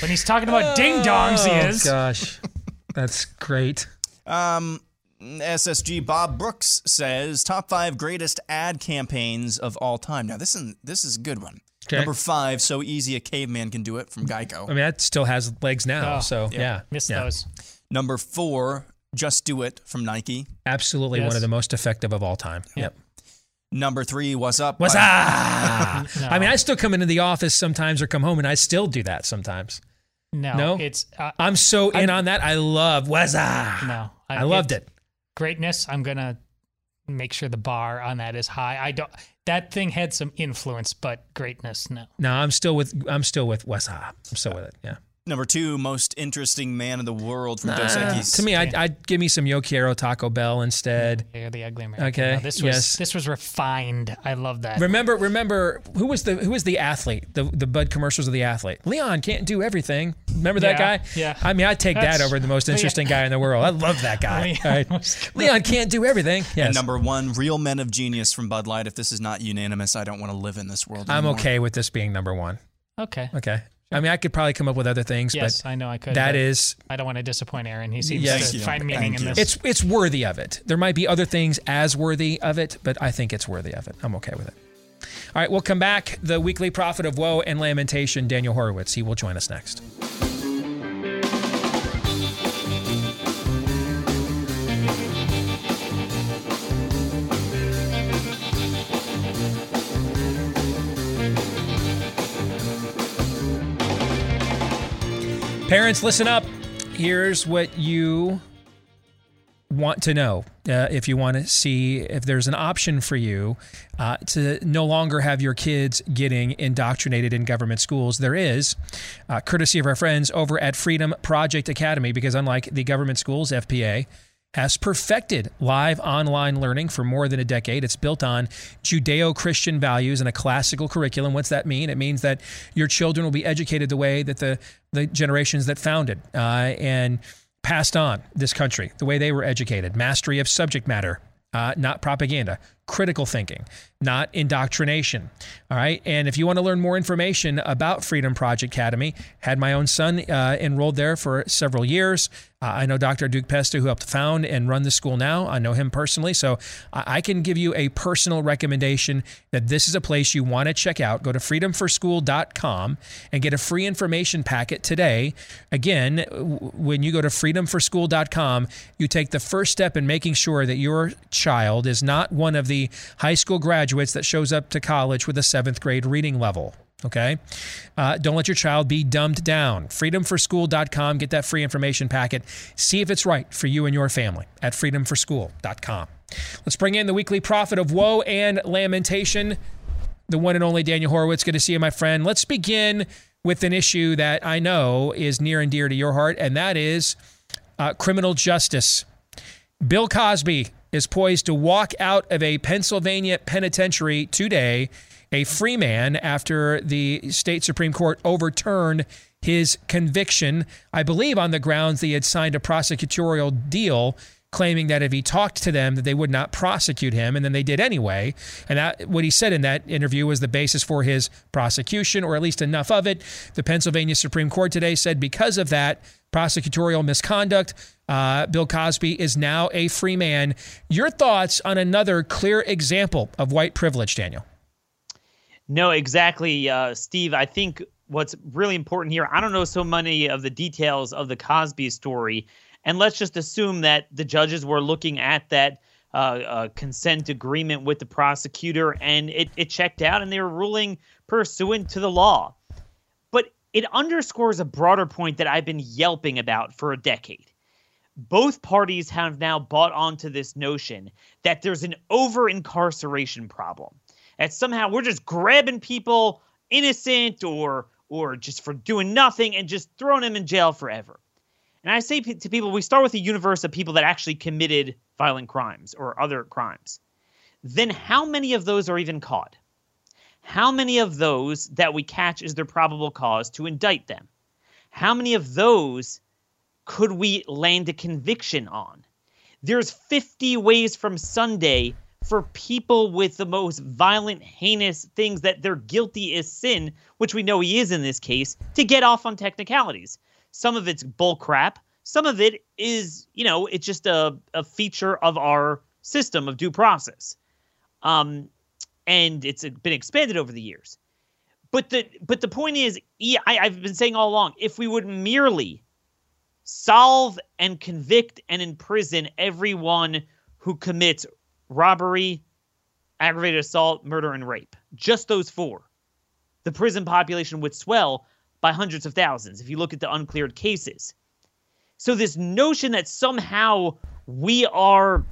When he's talking about ding dongs, he is. Oh, is. gosh, that's great. Um, SSG Bob Brooks says top five greatest ad campaigns of all time. Now this is this is a good one. Okay. Number five, so easy a caveman can do it from Geico. I mean, that still has legs now. Oh, so yeah, Missed yeah. those. Number four, just do it from Nike. Absolutely Yes. one of the most effective of all time. Yep. Number three, what's up? What's by- ah? No. I mean, I still come into the office sometimes or come home, and I still do that sometimes. No, No? it's uh, I'm so in on that. I love what's ah? no. I loved it. Greatness. I'm gonna make sure the bar on that is high. I don't. That thing had some influence, but greatness, no. No, I'm still with. I'm still with ah? I'm still with it. Yeah. Number two, most interesting man in the world from Dos Uh, Equis. to me, I'd, I'd give me some Yo Quiero Taco Bell instead. They're the ugly American. Okay, No, this was yes. this was refined. I love that. Remember, remember who was the who was the athlete? The the Bud commercials of the athlete. Leon can't do everything. Remember that Yeah, guy? yeah. I mean, I'd take that over the most Leon- interesting guy in the world. I love that guy. Leon All right. Leon can't do everything. Yes. And number one, real men of genius from Bud Light. If this is not unanimous, I don't want to live in this world. I'm okay with this being number one. Okay. Okay. I mean, I could probably come up with other things, Yes, but I know I could. That is. I don't want to disappoint Aaron. He seems Yes. to Thank you. find meaning Thank in you. this. it's it's worthy of it. There might be other things as worthy of it, but I think it's worthy of it. I'm okay with it. All right, we'll come back. The weekly prophet of woe and lamentation, Daniel Horowitz. He will join us next. Parents, listen up. Here's what you want to know uh, if you want to see if there's an option for you uh, to no longer have your kids getting indoctrinated in government schools. There is, uh, courtesy of our friends over at Freedom Project Academy, because unlike the government schools, FPA has perfected live online learning for more than a decade. It's built on Judeo Christian values and a classical curriculum. What's that mean? It means that your children will be educated the way that the, the generations that founded uh, and passed on this country, the way they were educated. Mastery of subject matter, uh, not propaganda. Critical thinking, not indoctrination. All right. And if you want to learn more information about Freedom Project Academy, had my own son uh, enrolled there for several years. Uh, I know Dr. Duke Pesta, who helped found and run the school now. I know him personally. So I, I can give you a personal recommendation that this is a place you want to check out. Go to freedomforschool.com and get a free information packet today. Again, w- when you go to freedomforschool.com, you take the first step in making sure that your child is not one of the high school graduates that shows up to college with a seventh grade reading level. Okay. Uh, don't let your child be dumbed down. Freedomforschool.com. Get that free information packet. See if it's right for you and your family at freedomforschool.com. Let's bring in the weekly prophet of woe and lamentation, the one and only Daniel Horowitz. Good to see you, my friend. Let's begin with an issue that I know is near and dear to your heart, and that is uh, criminal justice. Bill Cosby is poised to walk out of a Pennsylvania penitentiary today, a free man, after the state Supreme Court overturned his conviction, I believe, on the grounds that he had signed a prosecutorial deal claiming that if he talked to them that they would not prosecute him and then they did anyway. And that what he said in that interview was the basis for his prosecution or at least enough of it. The pennsylvania supreme court today said because of that prosecutorial misconduct uh, bill cosby is now a free man. Your thoughts on another clear example of white privilege daniel? No exactly uh, steve. I think what's really important here i don't know so many of the details of the cosby story and let's just assume that the judges were looking at that uh, uh, consent agreement with the prosecutor and it, it checked out and they were ruling pursuant to the law. But it underscores a broader point that I've been yelping about for a decade. Both parties have now bought onto this notion that there's an over incarceration problem. That somehow we're just grabbing people innocent or or just for doing nothing and just throwing them in jail forever. And I say to people, we start with a universe of people that actually committed violent crimes or other crimes. Then how many of those are even caught? How many of those that we catch is their probable cause to indict them? How many of those could we land a conviction on? There's 50 ways from Sunday for people with the most violent, heinous things that they're guilty as sin, which we know he is in this case, to get off on technicalities. Some of it's bull crap. Some of it is, you know, it's just a, a feature of our system of due process. Um, and it's been expanded over the years. But the but the point is, I, I've been saying all along, if we would merely solve and convict and imprison everyone who commits robbery, aggravated assault, murder, and rape, just those four, the prison population would swell by hundreds of thousands if you look at the uncleared cases. So, this notion that somehow we are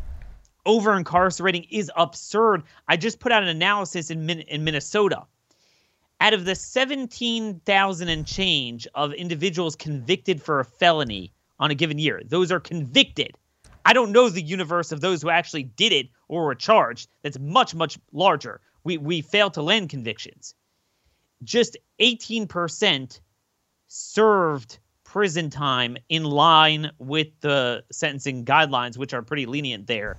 over incarcerating is absurd. I just put out an analysis in, Min- in Minnesota. Out of the 17,000 and change of individuals convicted for a felony on a given year, those are convicted. I don't know the universe of those who actually did it or were charged. That's much, much larger. We, we fail to land convictions just 18% served prison time in line with the sentencing guidelines, which are pretty lenient there.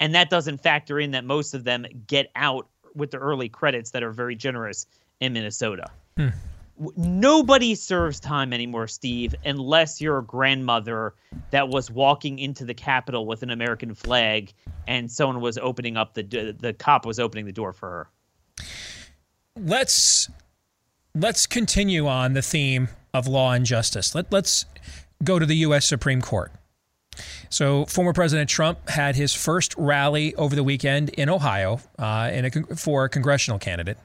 And that doesn't factor in that most of them get out with the early credits that are very generous in Minnesota. Hmm. Nobody serves time anymore, Steve, unless you're a grandmother that was walking into the Capitol with an American flag and someone was opening up the the cop was opening the door for her. Let's let's continue on the theme of law and justice. Let, let's go to the U.S. Supreme Court. So, former President Trump had his first rally over the weekend in Ohio uh, in a, for a congressional candidate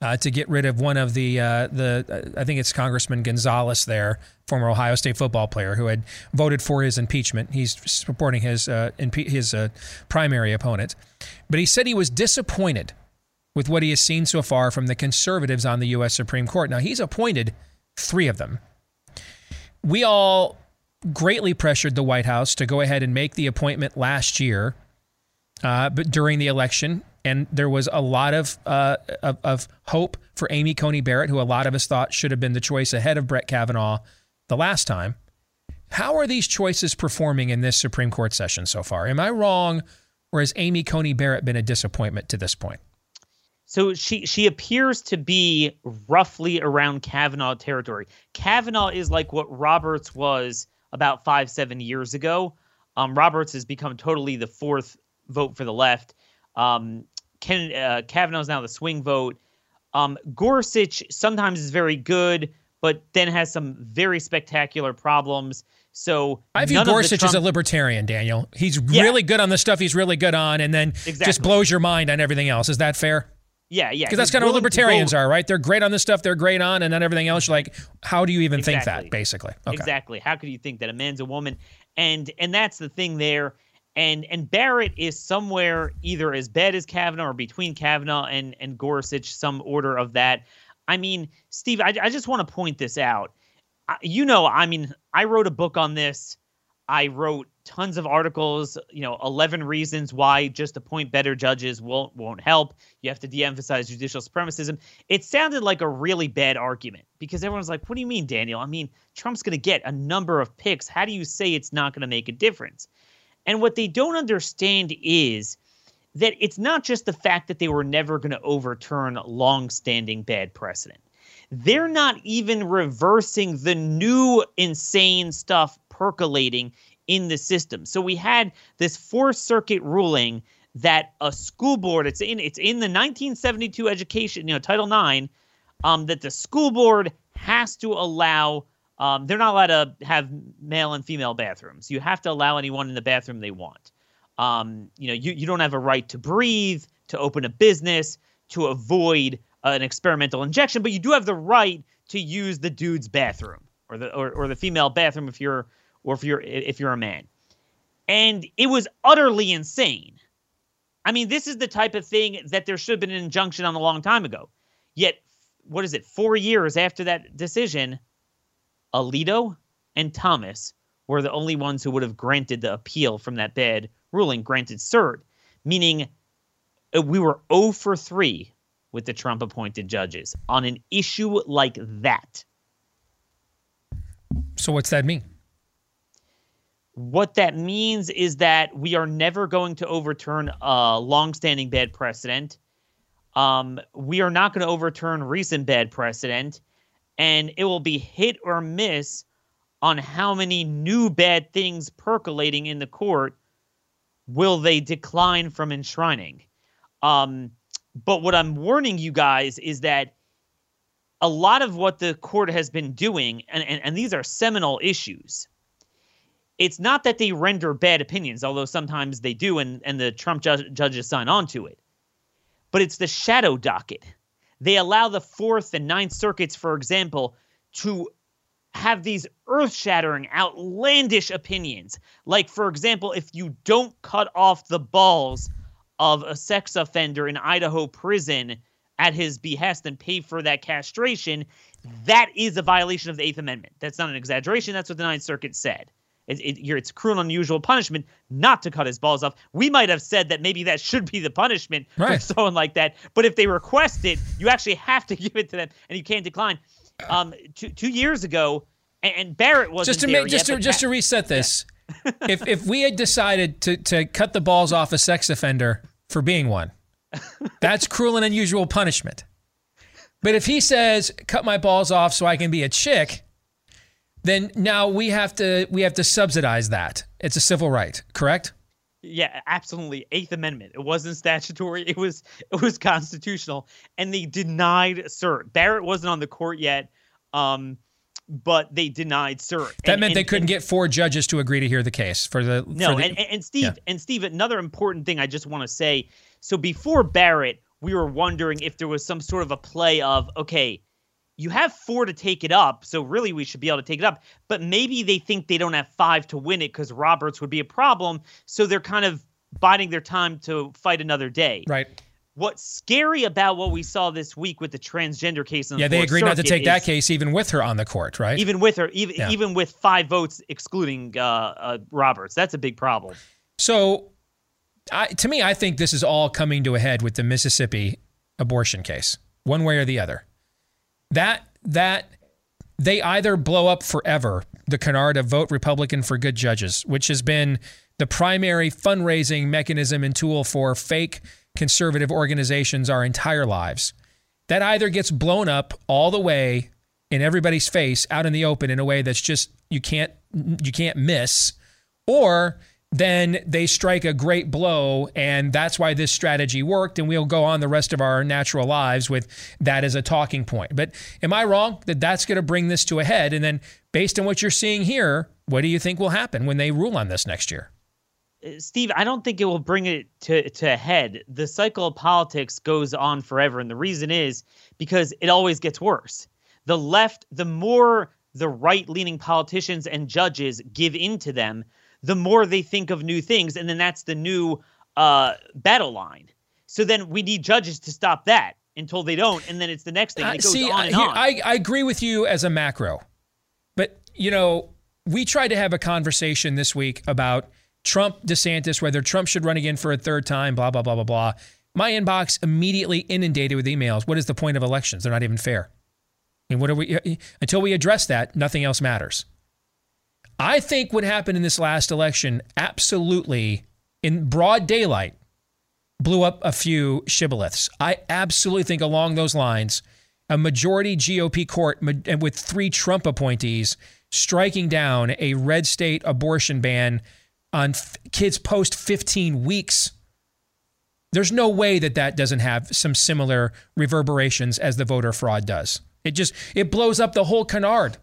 uh, to get rid of one of the uh, the I think it's Congressman Gonzalez there, former Ohio State football player who had voted for his impeachment. He's supporting his uh, impe- his uh, primary opponent, but he said he was disappointed with what he has seen so far from the conservatives on the U.S. Supreme Court. Now, he's appointed three of them. We all greatly pressured the White House to go ahead and make the appointment last year, uh, but during the election, and there was a lot of, uh, of, of hope for Amy Coney Barrett, who a lot of us thought should have been the choice ahead of Brett Kavanaugh the last time. How are these choices performing in this Supreme Court session so far? Am I wrong, or has Amy Coney Barrett been a disappointment to this point? So she she appears to be roughly around Kavanaugh territory. Kavanaugh is like what Roberts was about five seven years ago. Um, Roberts has become totally the fourth vote for the left. Um, Ken, uh, Kavanaugh is now the swing vote. Um, Gorsuch sometimes is very good, but then has some very spectacular problems. So I view Gorsuch Trump- as a libertarian, Daniel. He's yeah. really good on the stuff he's really good on, and then exactly. just blows your mind on everything else. Is that fair? Yeah, yeah. Because that's kind of what libertarians are, right? They're great on this stuff, they're great on, and then everything else, you're like, how do you even exactly. think that, basically? Okay. Exactly. How could you think that a man's a woman? And and that's the thing there. And and Barrett is somewhere either as bad as Kavanaugh or between Kavanaugh and, and Gorsuch, some order of that. I mean, Steve, I, I just want to point this out. You know, I mean, I wrote a book on this. I wrote tons of articles, you know, 11 reasons why just appoint better judges won't won't help. You have to de-emphasize judicial supremacism. It sounded like a really bad argument because everyone's like, "What do you mean, Daniel? I mean, Trump's going to get a number of picks. How do you say it's not going to make a difference?" And what they don't understand is that it's not just the fact that they were never going to overturn long-standing bad precedent. They're not even reversing the new insane stuff percolating in the system. So we had this Fourth Circuit ruling that a school board it's in it's in the 1972 education you know Title IX um, that the school board has to allow um, they're not allowed to have male and female bathrooms. You have to allow anyone in the bathroom they want. Um, you know, you, you don't have a right to breathe, to open a business, to avoid an experimental injection, but you do have the right to use the dude's bathroom or the or, or the female bathroom if you're or if you're if you're a man. And it was utterly insane. I mean, this is the type of thing that there should have been an injunction on a long time ago. Yet, what is it? Four years after that decision, Alito and Thomas were the only ones who would have granted the appeal from that bad ruling, granted cert, meaning uh, we were 0 for 3 with the Trump appointed judges on an issue like that. So, what's that mean? What that means is that we are never going to overturn a longstanding bad precedent. Um, we are not going to overturn recent bad precedent, and it will be hit or miss on how many new bad things percolating in the court will they decline from enshrining. Um, but what I'm warning you guys is that a lot of what the court has been doing, and, and, and these are seminal issues, it's not that they render bad opinions, although sometimes they do, and, and the Trump ju- judges sign on to it. But it's the shadow docket. They allow the Fourth and Ninth Circuits, for example, to have these earth shattering, outlandish opinions. Like, for example, if you don't cut off the balls of a sex offender in Idaho prison at his behest and pay for that castration, that is a violation of the Eighth Amendment. That's not an exaggeration. That's what the Ninth Circuit said. It, it, it's cruel and unusual punishment not to cut his balls off. We might have said that maybe that should be the punishment right. for someone like that. But if they request it, you actually have to give it to them, and you can't decline. Um, two, two years ago, and, and Barrett was just to make just yet, to just to reset this. Yeah. if if we had decided to to cut the balls off a sex offender for being one, that's cruel and unusual punishment. But if he says, "Cut my balls off so I can be a chick," then now we have to we have to subsidize that. It's a civil right, correct? Yeah, absolutely. Eighth Amendment. It wasn't statutory. It was it was constitutional, and they denied cert. Barrett wasn't on the court yet, um, but they denied cert. That and, meant and, they couldn't get four judges to agree to hear the case for the no. For the, and, and Steve yeah. and Steve, another important thing I just want to say. So before Barrett, we were wondering if there was some sort of a play of okay you have four to take it up, so really we should be able to take it up. But maybe they think they don't have five to win it because Roberts would be a problem, so they're kind of biding their time to fight another day. Right. What's scary about what we saw this week with the transgender case? yeah, they agreed not to take that case even with her on the court, right? Even with her, even yeah. even with five votes excluding uh, uh, Roberts, that's a big problem. So, I, to me, I think this is all coming to a head with the Mississippi abortion case, one way or the other that that they either blow up forever the canard of vote Republican for good judges, which has been the primary fundraising mechanism and tool for fake conservative organizations our entire lives. That either gets blown up all the way in everybody's face out in the open in a way that's just you can't you can't miss or then they strike a great blow. And that's why this strategy worked. And we'll go on the rest of our natural lives with that as a talking point. But am I wrong that that's going to bring this to a head? And then, based on what you're seeing here, what do you think will happen when they rule on this next year? Uh, Steve, I don't think it will bring it to, to a head. The cycle of politics goes on forever. And the reason is because it always gets worse. The left, the more the right leaning politicians and judges give in to them, the more they think of new things, and then that's the new uh, battle line. So then we need judges to stop that until they don't, and then it's the next thing. Goes see, on and here, on. I, I agree with you as a macro, but you know, we tried to have a conversation this week about Trump, DeSantis, whether Trump should run again for a third time, blah, blah, blah, blah, blah. My inbox immediately inundated with emails. What is the point of elections? They're not even fair. I mean, what are we, until we address that, nothing else matters. I think what happened in this last election absolutely, in broad daylight, blew up a few shibboleths. I absolutely think along those lines, a majority GOP court with three Trump appointees striking down a red state abortion ban on f- kids post 15 weeks. There's no way that that doesn't have some similar reverberations as the voter fraud does. It just it blows up the whole canard.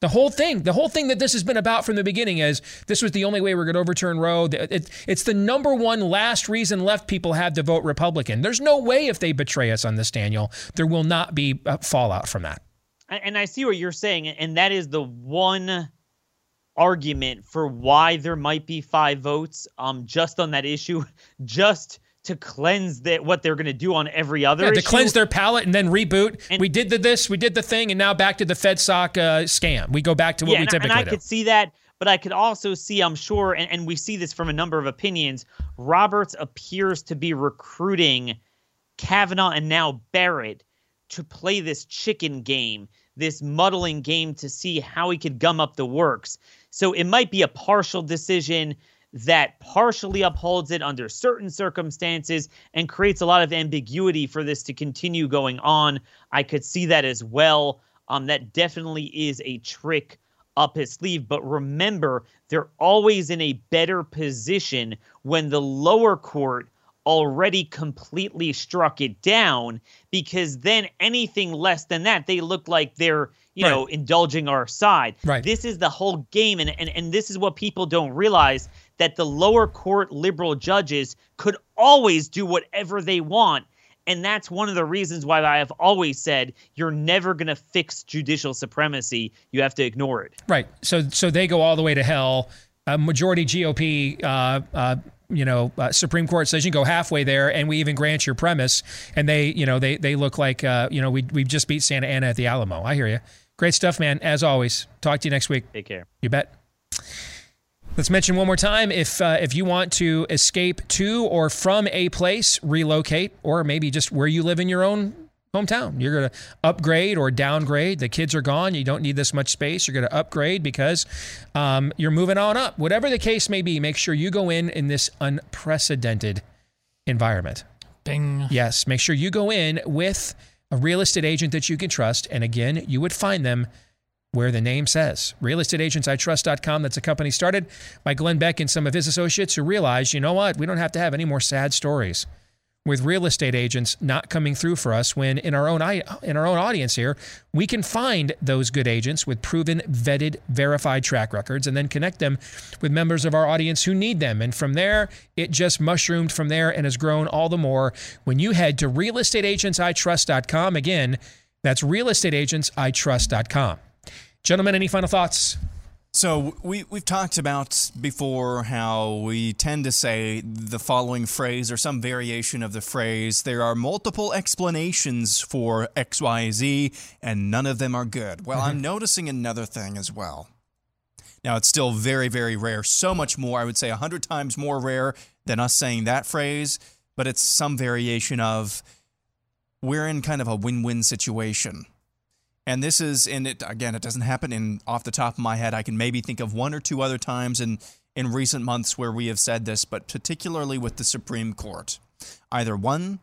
The whole thing, the whole thing that this has been about from the beginning is this was the only way we're going to overturn Roe. It, it's the number one last reason left people have to vote Republican. There's no way if they betray us on this, Daniel, there will not be fallout from that. And I see what you're saying, and that is the one argument for why there might be five votes um just on that issue just to cleanse that what they're going to do on every other yeah, to issue. cleanse their palate and then reboot. And, we did the this, we did the thing, and now back to the FedSoc uh, scam. We go back to what yeah, we and, typically and I do. could see that, but I could also see, I'm sure, and, and we see this from a number of opinions. Roberts appears to be recruiting Kavanaugh and now Barrett to play this chicken game, this muddling game to see how he could gum up the works. So it might be a partial decision that partially upholds it under certain circumstances and creates a lot of ambiguity for this to continue going on. I could see that as well. Um, that definitely is a trick up his sleeve. But remember, they're always in a better position when the lower court already completely struck it down because then anything less than that, they look like they're, you right. know, indulging our side. Right. This is the whole game. And, and, and this is what people don't realize that the lower court liberal judges could always do whatever they want. And that's one of the reasons why I have always said you're never going to fix judicial supremacy. You have to ignore it. Right. So so they go all the way to hell. A majority GOP uh, uh, you know, uh, Supreme Court says you can go halfway there, and we even grant your premise. And they, you know, they they look like, uh, you know, we we just beat Santa Anna at the Alamo. I hear you. Great stuff, man. As always. Talk to you next week. Take care. You bet. Let's mention one more time if uh, if you want to escape to or from a place, relocate, or maybe just where you live in your own hometown. You're going to upgrade or downgrade. The kids are gone. You don't need this much space. You're going to upgrade because um, you're moving on up. Whatever the case may be, make sure you go in in this unprecedented environment. Bing. Yes, make sure you go in with a real estate agent that you can trust. And again, you would find them where the name says. RealestateAgentsITrust.com. That's a company started by Glenn Beck and some of his associates who realized, you know what, we don't have to have any more sad stories with real estate agents not coming through for us when in our own in our own audience here we can find those good agents with proven vetted verified track records and then connect them with members of our audience who need them. And from there it just mushroomed from there and has grown all the more. When you head to realestateagentsitrust.com again that's realestateagentsitrust.com Gentlemen, any final thoughts? So we we've talked about before how we tend to say the following phrase or some variation of the phrase. There are multiple explanations for X, Y, Z, and none of them are good. Well, I'm mm-hmm. noticing another thing as well. Now it's still very very rare, so much more. I would say a hundred times more rare than us saying that phrase, but it's some variation of we're in kind of a win-win situation. And this is, and it again, it doesn't happen in off the top of my head. I can maybe think of one or two other times in in recent months where we have said this, but particularly with the Supreme Court. Either one,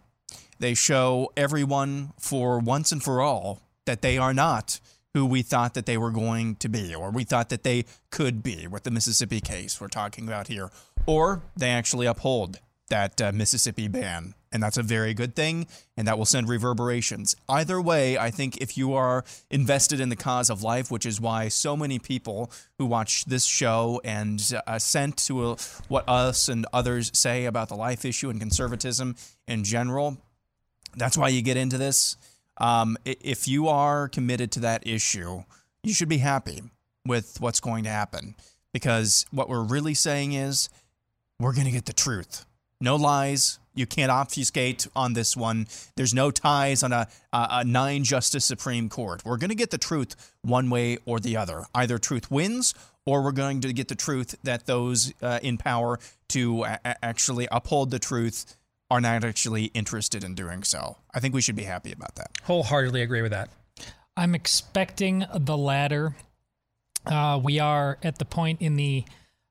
they show everyone for once and for all that they are not who we thought that they were going to be, or we thought that they could be with the Mississippi case we're talking about here, or they actually uphold that uh, Mississippi ban and that's a very good thing, and that will send reverberations. Either way, I think if you are invested in the cause of life, which is why so many people who watch this show and uh, assent to a, what us and others say about the life issue and conservatism in general, that's why you get into this. Um, if you are committed to that issue, you should be happy with what's going to happen because what we're really saying is we're going to get the truth. No lies, you can't obfuscate on this one. There's no ties on a, a, a nine justice Supreme Court. We're going to get the truth one way or the other. Either truth wins or we're going to get the truth that those uh, in power to a- actually uphold the truth are not actually interested in doing so. I think we should be happy about that. Wholeheartedly agree with that. I'm expecting the latter. Uh, we are at the point in the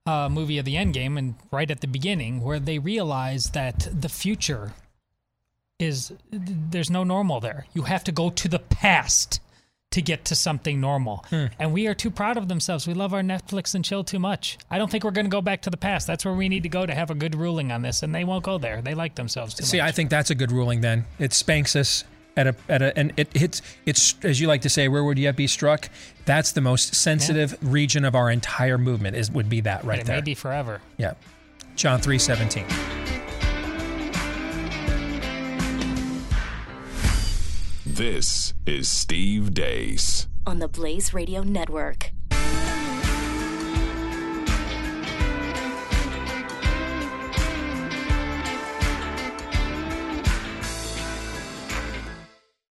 uh, movie of the Endgame and right at the beginning where they realize that the future is there's no normal there. You have to go to the past to get to something normal. Hmm. And we are too proud of themselves. We love our Netflix and chill too much. I don't think we're going to go back to the past. That's where we need to go to have a good ruling on this. And they won't go there. They like themselves too See, much. I think that's a good ruling. Then it spanks us at a at a, and it hits. It's as you like to say, where would you be struck? That's the most sensitive region of our entire movement. Is would be that right it there. may be forever. Yeah, John three seventeen. This is Steve Deace. on the Blaze Radio Network.